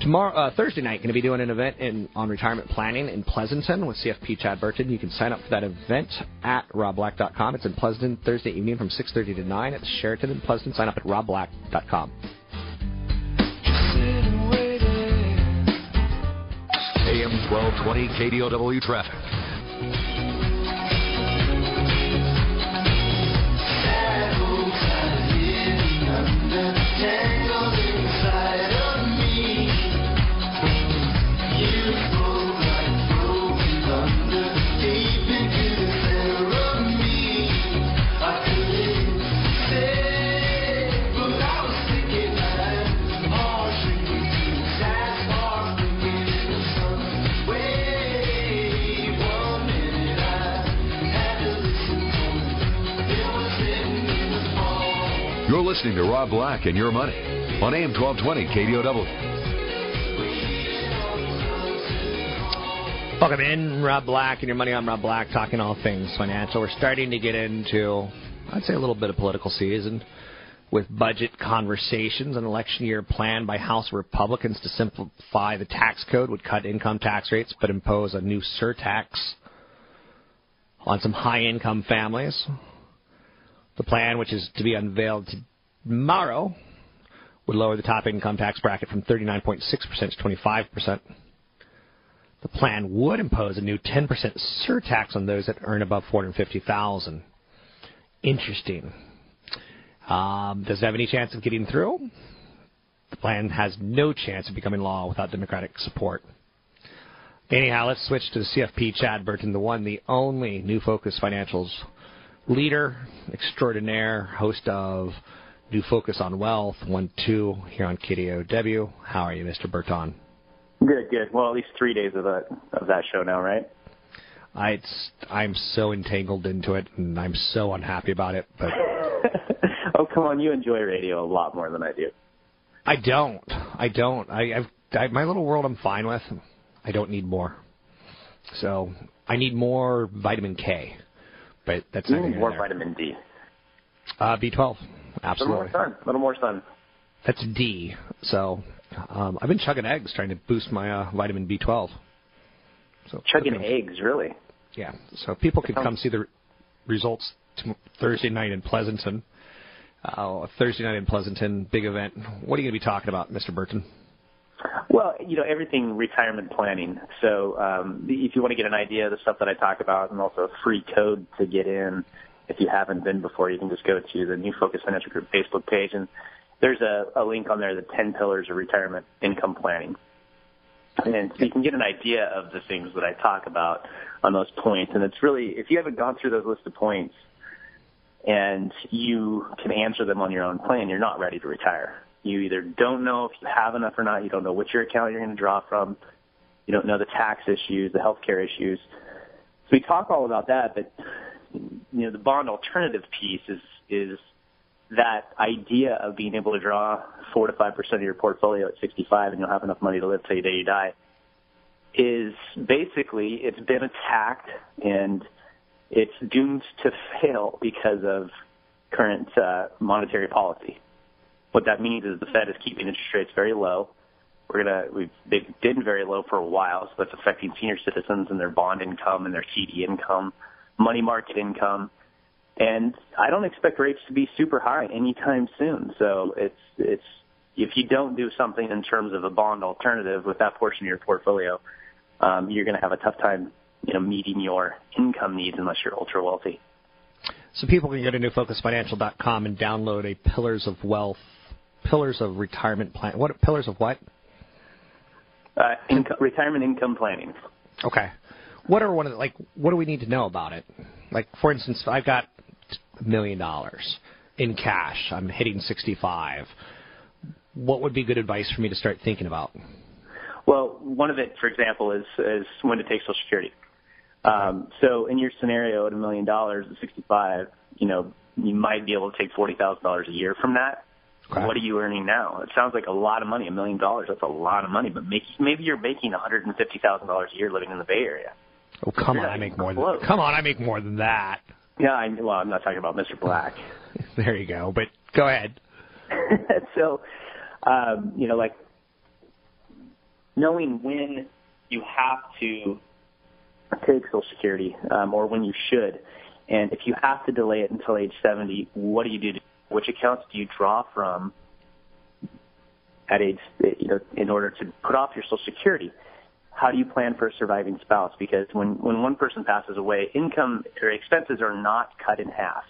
Tomorrow, uh, Thursday night, going to be doing an event in, on retirement planning in Pleasanton with CFP Chad Burton. You can sign up for that event at robblack.com. It's in Pleasanton Thursday evening from 6:30 to 9 at the Sheraton in Pleasanton. Sign up at robblack.com. AM 1220 KDOW traffic. You're listening to Rob Black and Your Money on AM 1220 KDOW. Welcome in, Rob Black, and your money. I'm Rob Black, talking all things financial. We're starting to get into, I'd say, a little bit of political season with budget conversations. An election year plan by House Republicans to simplify the tax code would cut income tax rates but impose a new surtax on some high income families. The plan, which is to be unveiled tomorrow, would lower the top income tax bracket from 39.6% to 25%. The plan would impose a new 10% surtax on those that earn above 450,000. Interesting. Um, does it have any chance of getting through? The plan has no chance of becoming law without Democratic support. Anyhow, let's switch to the CFP Chad Burton, the one, the only New Focus Financials leader extraordinaire, host of New Focus on Wealth, 1 2 here on KDOW. How are you, Mr. Burton? Good, good. Well, at least three days of that of that show now, right? I, it's, I'm so entangled into it, and I'm so unhappy about it. But oh, come on, you enjoy radio a lot more than I do. I don't. I don't. I, I've I, my little world. I'm fine with. I don't need more. So I need more vitamin K, but that's not You need here more there. vitamin D. Uh, B12, A little more sun. A little more sun. That's D. So um, I've been chugging eggs trying to boost my uh, vitamin B12. So Chugging okay. eggs, really? Yeah. So people can come see the results Thursday night in Pleasanton. Uh, Thursday night in Pleasanton, big event. What are you going to be talking about, Mr. Burton? Well, you know, everything retirement planning. So um, if you want to get an idea of the stuff that I talk about and also a free code to get in, if you haven't been before, you can just go to the New Focus Financial Group Facebook page and there's a, a link on there, the 10 pillars of retirement income planning. And so you can get an idea of the things that I talk about on those points. And it's really, if you haven't gone through those list of points and you can answer them on your own plan, you're not ready to retire. You either don't know if you have enough or not. You don't know which your account you're going to draw from. You don't know the tax issues, the healthcare issues. So we talk all about that, but you know the bond alternative piece is is that idea of being able to draw four to five percent of your portfolio at 65 and you'll have enough money to live till the day you die is basically it's been attacked and it's doomed to fail because of current uh, monetary policy. What that means is the Fed is keeping interest rates very low. We're gonna we've they've been very low for a while, so that's affecting senior citizens and their bond income and their CD income, money market income. And I don't expect rates to be super high anytime soon. So it's it's if you don't do something in terms of a bond alternative with that portion of your portfolio, um, you're going to have a tough time, you know, meeting your income needs unless you're ultra wealthy. So people can go to newfocusfinancial.com and download a Pillars of Wealth, Pillars of Retirement Plan. What Pillars of what? Uh, income, retirement income planning. Okay. What are one of the, like? What do we need to know about it? Like, for instance, I've got a million dollars in cash. I'm hitting 65. What would be good advice for me to start thinking about? Well, one of it, for example, is is when to take Social Security. Um, so in your scenario, at a million dollars at 65, you know, you might be able to take forty thousand dollars a year from that. Okay. What are you earning now? It sounds like a lot of money. A million dollars, that's a lot of money. But make, maybe you're making one hundred and fifty thousand dollars a year living in the Bay Area. Oh, come on! I make more than come on! I make more than that. Yeah, I, well, I'm not talking about Mr. Black. There you go. But go ahead. so, um, you know, like knowing when you have to take Social Security um, or when you should, and if you have to delay it until age 70, what do you do? Which accounts do you draw from at age, you know, in order to put off your Social Security? How do you plan for a surviving spouse? Because when when one person passes away, income or expenses are not cut in half.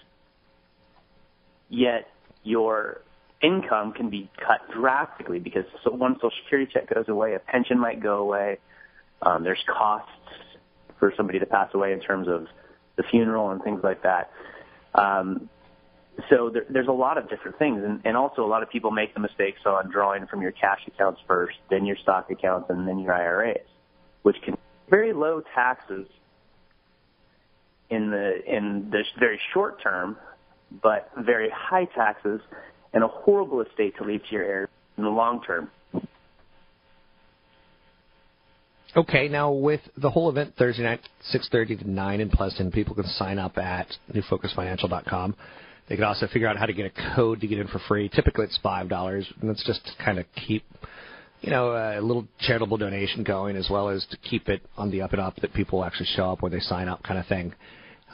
Yet your income can be cut drastically because so one Social Security check goes away, a pension might go away. Um, there's costs for somebody to pass away in terms of the funeral and things like that. Um, so there, there's a lot of different things, and, and also a lot of people make the mistakes on drawing from your cash accounts first, then your stock accounts, and then your IRAs, which can very low taxes in the in the very short term, but very high taxes and a horrible estate to leave to your heirs in the long term. Okay, now with the whole event Thursday night, 6.30 to 9 in Pleasant, people can sign up at newfocusfinancial.com. They can also figure out how to get a code to get in for free. Typically it's $5, and that's just to kind of keep, you know, a little charitable donation going as well as to keep it on the up and up that people actually show up when they sign up kind of thing.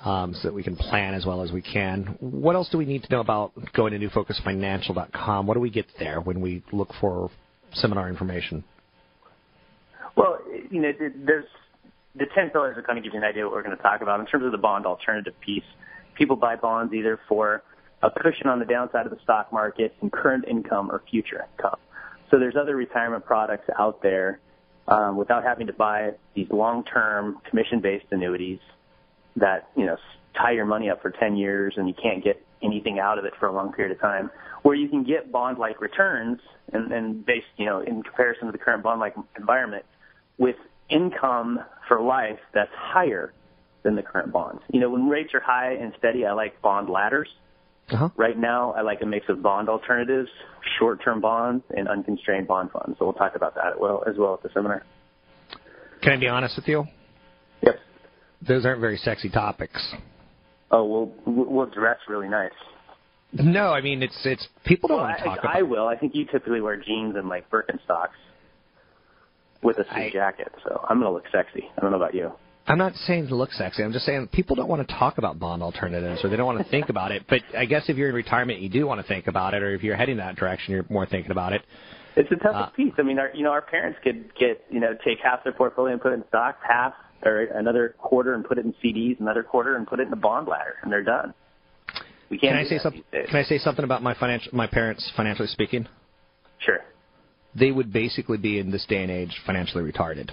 Um, so that we can plan as well as we can. What else do we need to know about going to newfocusfinancial.com? What do we get there when we look for seminar information? Well, you know, there's the 10 pillars are kind of give you an idea what we're going to talk about. In terms of the bond alternative piece, people buy bonds either for a cushion on the downside of the stock market and current income or future income. So there's other retirement products out there um, without having to buy these long-term commission-based annuities that, you know, tie your money up for 10 years and you can't get anything out of it for a long period of time, where you can get bond-like returns and, and based, you know, in comparison to the current bond-like environment with income for life that's higher than the current bonds. You know, when rates are high and steady, I like bond ladders. Uh-huh. Right now, I like a mix of bond alternatives, short-term bonds, and unconstrained bond funds. So we'll talk about that as well as well at the seminar. Can I be honest with you? Yep. Those aren't very sexy topics. Oh, we'll we'll dress really nice. No, I mean it's it's people don't Well, want to I, talk about. I will. I think you typically wear jeans and like Birkenstocks with a suit jacket, so I'm gonna look sexy. I don't know about you. I'm not saying to look sexy. I'm just saying people don't want to talk about bond alternatives or they don't want to think about it. But I guess if you're in retirement, you do want to think about it, or if you're heading that direction, you're more thinking about it. It's the toughest Uh, piece. I mean, our you know our parents could get you know take half their portfolio and put it in stocks, half or another quarter and put it in CDs, another quarter and put it in a bond ladder, and they're done. We can't. Can I say something? Can I say something about my financial, my parents financially speaking? Sure. They would basically be in this day and age financially retarded.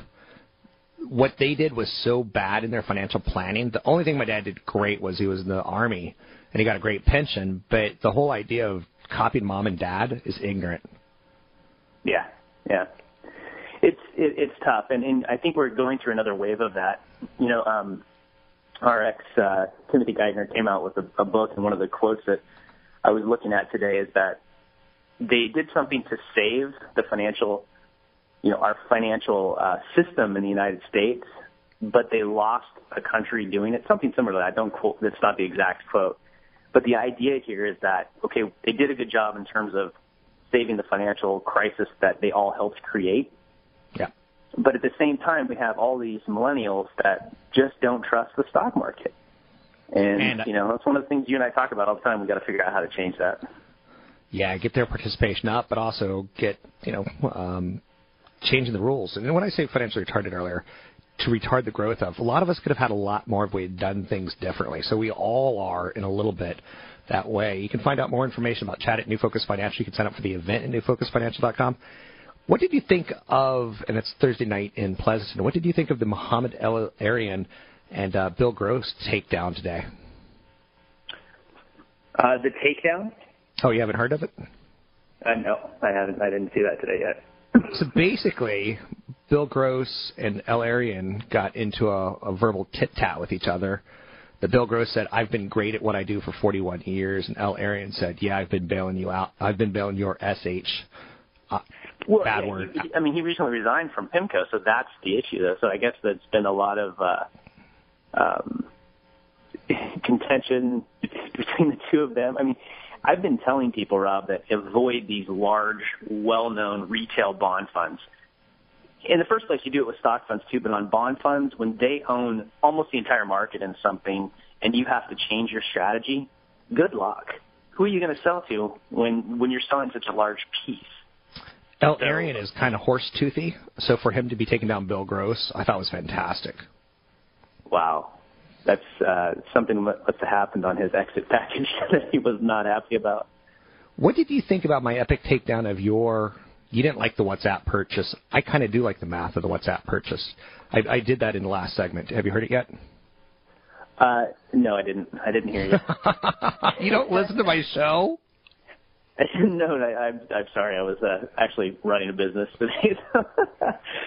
What they did was so bad in their financial planning. The only thing my dad did great was he was in the army and he got a great pension. But the whole idea of copying mom and dad is ignorant. Yeah, yeah. It's it, it's tough, and, and I think we're going through another wave of that. You know, um, our ex uh, Timothy Geithner came out with a, a book, and one of the quotes that I was looking at today is that they did something to save the financial, you know, our financial uh, system in the United States, but they lost a country doing it. Something similar to that. I don't quote. That's not the exact quote. But the idea here is that okay, they did a good job in terms of saving the financial crisis that they all helped create. Yeah. But at the same time, we have all these millennials that just don't trust the stock market. And, And- you know, that's one of the things you and I talk about all the time. We've got to figure out how to change that. Yeah, get their participation up, but also get you know um, changing the rules. And when I say financially retarded earlier, to retard the growth of a lot of us could have had a lot more if we had done things differently. So we all are in a little bit that way. You can find out more information about Chad at New Focus Financial. You can sign up for the event at newfocusfinancial.com. What did you think of, and it's Thursday night in Pleasanton, what did you think of the Mohamed El-Erian and uh, Bill Gross takedown today? Uh, the takedown? Oh, you haven't heard of it? Uh, no, I haven't. I didn't see that today yet. So basically, Bill Gross and El-Erian got into a, a verbal tit tat with each other. The Bill Gross said, "I've been great at what I do for 41 years," and El-Erian said, "Yeah, I've been bailing you out. I've been bailing your sh." Uh, Well, bad yeah, word. he- I mean, he recently resigned from PIMCO, so that's the issue, though. So I guess that's been a lot of uh, um, contention between the two of them. I mean, I've been telling people, Rob, that avoid these large, well-known retail bond funds. In the first place, you do it with stock funds too, but on bond funds, when they own almost the entire market in something, and you have to change your strategy, good luck. Who are you going to sell to when when you're selling such a large piece? El-Erian is kind of horse toothy, so for him to be taking down Bill Gross, I thought was fantastic. Wow. That's uh, something that must have happened on his exit package that he was not happy about. What did you think about my epic takedown of your? You didn't like the WhatsApp purchase. I kind of do like the math of the WhatsApp purchase. I, I did that in the last segment. Have you heard it yet? Uh, no, I didn't. I didn't hear you. you don't listen to my show? I didn't know. I, I'm, I'm sorry. I was uh, actually running a business today.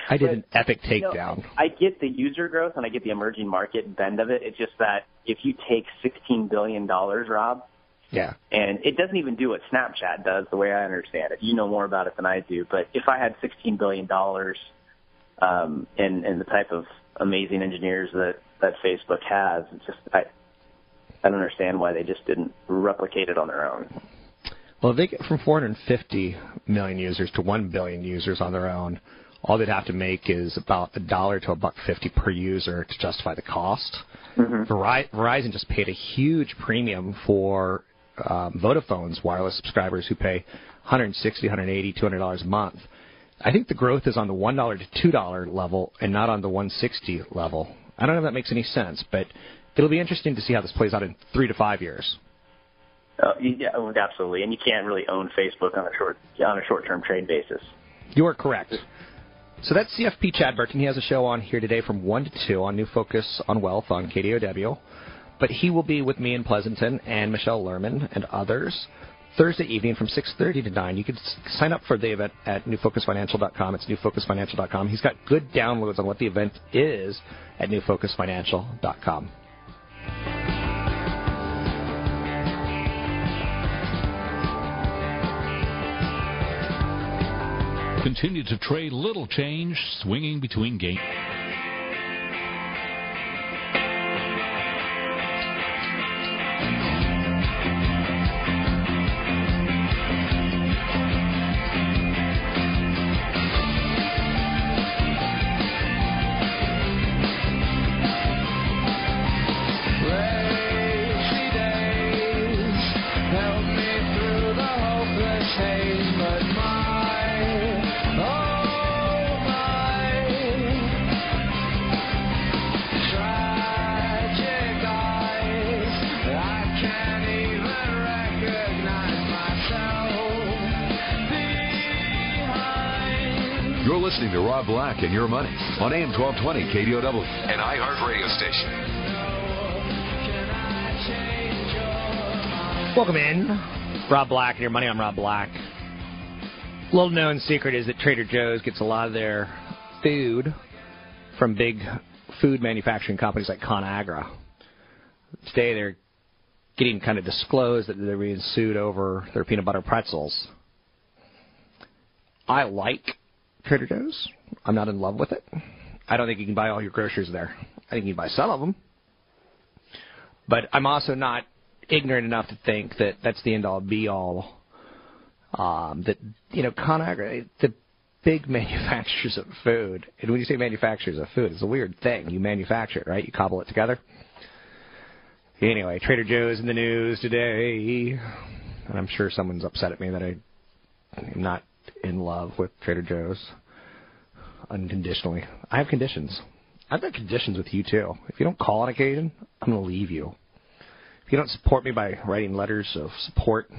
I did an epic You know, takedown. I get the user growth and I get the emerging market bend of it. It's just that if you take $16 billion, Rob, Yeah. and it doesn't even do what Snapchat does the way I understand it. You know more about it than I do. But if I had $16 billion um, and, and the type of amazing engineers that, that Facebook has, it's just I, I don't understand why they just didn't replicate it on their own. Well, if they get from 450 million users to 1 billion users on their own, all they'd have to make is about a dollar to a buck fifty per user to justify the cost. Veri- Verizon just paid a huge premium for um, Vodafone's wireless subscribers who pay 160, 180, 200 dollars a month. I think the growth is on the one dollar to two dollar level and not on the 160 level. I don't know if that makes any sense, but it'll be interesting to see how this plays out in three to five years. Uh, yeah, oh, absolutely. And you can't really own Facebook on a short on a short term trade basis. You are correct. So that's CFP Chad Burton. He has a show on here today from 1 to 2 on New Focus on Wealth on KDOW. But he will be with me in Pleasanton and Michelle Lerman and others Thursday evening from 6.30 to 9. You can sign up for the event at newfocusfinancial.com. It's newfocusfinancial.com. He's got good downloads on what the event is at newfocusfinancial.com. Continue to trade little change, swinging between gains. Listening to Rob Black and Your Money on AM 1220 KDOW, an iHeart radio station. Welcome in. Rob Black and your money. I'm Rob Black. Little known secret is that Trader Joe's gets a lot of their food from big food manufacturing companies like ConAgra. Today they're getting kind of disclosed that they're being sued over their peanut butter pretzels. I like Trader Joe's. I'm not in love with it. I don't think you can buy all your groceries there. I think you can buy some of them. But I'm also not ignorant enough to think that that's the end all be all. Um, that you know, Conagra, the big manufacturers of food, and when you say manufacturers of food, it's a weird thing. You manufacture it, right? You cobble it together. Anyway, Trader Joe's in the news today, and I'm sure someone's upset at me that I am not in love with Trader Joe's unconditionally. I have conditions. I've got conditions with you too. If you don't call on occasion, I'm going to leave you. If you don't support me by writing letters of support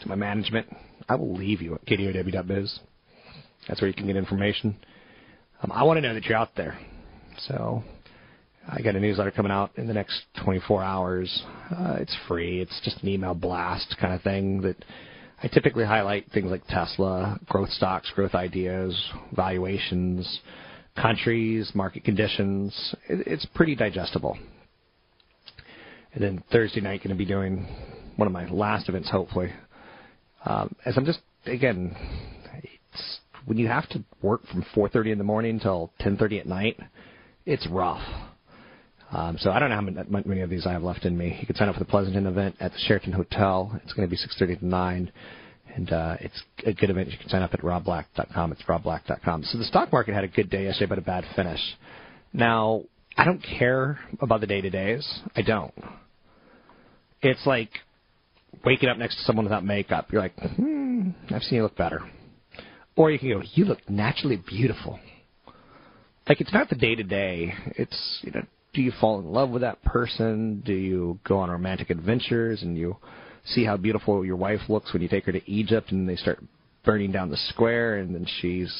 to my management, I will leave you at kdow.biz. That's where you can get information. Um, I want to know that you're out there. So I got a newsletter coming out in the next 24 hours. Uh, it's free. It's just an email blast kind of thing that I typically highlight things like Tesla, growth stocks, growth ideas, valuations, countries, market conditions. It, it's pretty digestible. And then Thursday night, going to be doing one of my last events, hopefully. Um, as I'm just again, it's, when you have to work from 4:30 in the morning till 10:30 at night, it's rough. Um, so I don't know how many, many of these I have left in me. You can sign up for the Pleasanton event at the Sheraton Hotel. It's going to be 6:30 to 9, and uh, it's a good event. You can sign up at robblack.com. It's robblack.com. So the stock market had a good day yesterday, but a bad finish. Now I don't care about the day to days. I don't. It's like waking up next to someone without makeup. You're like, hmm, I've seen you look better. Or you can go, you look naturally beautiful. Like it's not the day to day. It's you know, do you fall in love with that person? Do you go on romantic adventures and you see how beautiful your wife looks when you take her to Egypt and they start burning down the square and then she's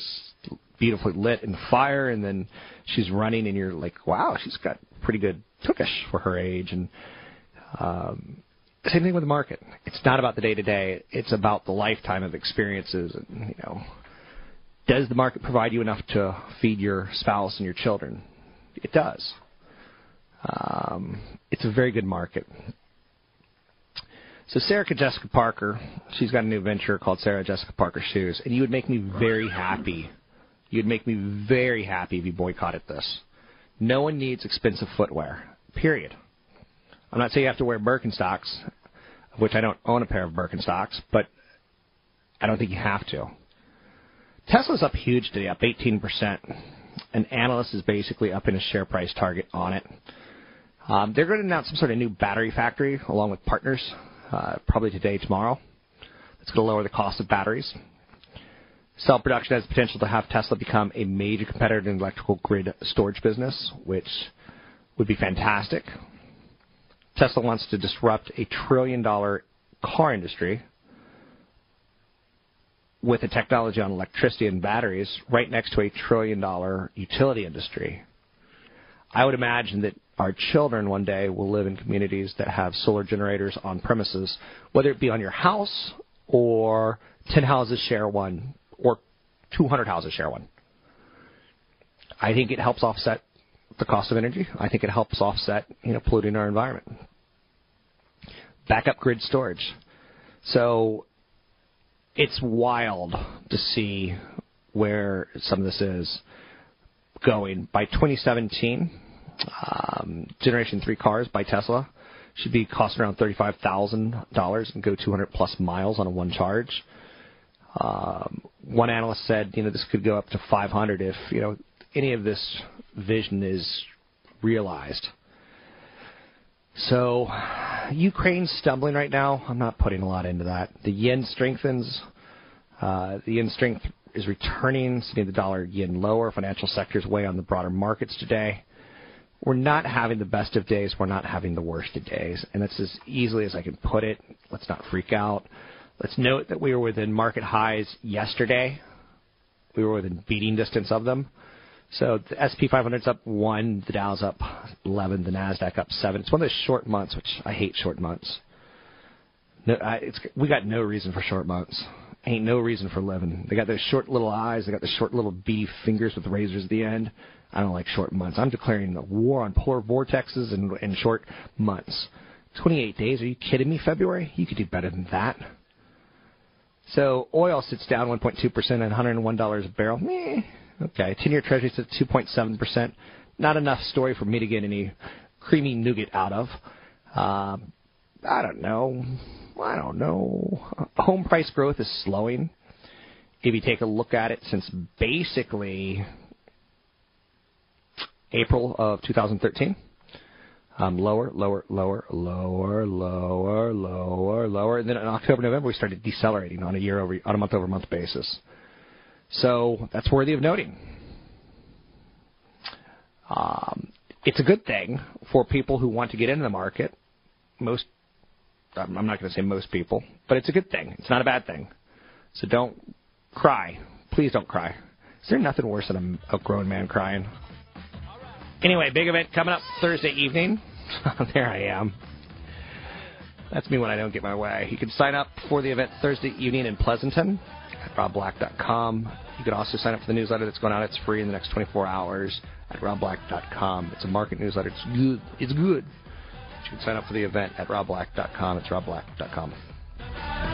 beautifully lit in fire and then she's running and you're like, wow, she's got pretty good tookish for her age and um, same thing with the market. It's not about the day to day. It's about the lifetime of experiences. And, you know, does the market provide you enough to feed your spouse and your children? It does. Um, it's a very good market. So Sarah Jessica Parker, she's got a new venture called Sarah Jessica Parker Shoes, and you would make me very happy. You'd make me very happy if you boycotted this. No one needs expensive footwear. Period. I'm not saying you have to wear Birkenstocks, which I don't own a pair of Birkenstocks, but I don't think you have to. Tesla's up huge today, up 18%. An analyst is basically upping in a share price target on it. Um, they're going to announce some sort of new battery factory along with partners, uh, probably today, tomorrow. It's going to lower the cost of batteries. Cell production has the potential to have Tesla become a major competitor in the electrical grid storage business, which would be fantastic. Tesla wants to disrupt a trillion dollar car industry with a technology on electricity and batteries right next to a trillion dollar utility industry. I would imagine that our children one day will live in communities that have solar generators on premises, whether it be on your house or 10 houses share one or 200 houses share one. I think it helps offset the cost of energy. I think it helps offset, you know, polluting our environment. Backup grid storage. So it's wild to see where some of this is going. By 2017, um, Generation 3 cars by Tesla should be costing around $35,000 and go 200 plus miles on a one charge. Um, one analyst said, you know, this could go up to 500 if, you know, any of this vision is realized. So, Ukraine's stumbling right now. I'm not putting a lot into that. The yen strengthens. Uh, the yen strength is returning, seeing the dollar yen lower. Financial sectors weigh on the broader markets today. We're not having the best of days. We're not having the worst of days. And that's as easily as I can put it. Let's not freak out. Let's note that we were within market highs yesterday. We were within beating distance of them. So the SP 500's up one, the Dow's up 11, the Nasdaq up seven. It's one of those short months, which I hate short months. No, I, it's, we got no reason for short months. Ain't no reason for living. They got those short little eyes. They got the short little beady fingers with razors at the end. I don't like short months. I'm declaring war on polar vortexes and, and short months. 28 days. Are you kidding me? February? You could do better than that. So oil sits down 1.2% at $101 a barrel. Meh. Okay. 10 year treasury sits at 2.7%. Not enough story for me to get any creamy nougat out of. Uh, I don't know. I don't know. Home price growth is slowing. If you take a look at it since basically April of 2013, um, lower, lower, lower, lower, lower, lower, lower, and then in October, November, we started decelerating on a year over, on a month over month basis. So that's worthy of noting. Um, it's a good thing for people who want to get into the market. Most, I'm not going to say most people, but it's a good thing. It's not a bad thing. So don't cry. Please don't cry. Is there nothing worse than a, a grown man crying? Anyway, big event coming up Thursday evening. there I am. That's me when I don't get my way. You can sign up for the event Thursday evening in Pleasanton at robblack.com. You can also sign up for the newsletter that's going out. It's free in the next 24 hours at robblack.com. It's a market newsletter. It's good. It's good. You can sign up for the event at robblack.com. It's robblack.com.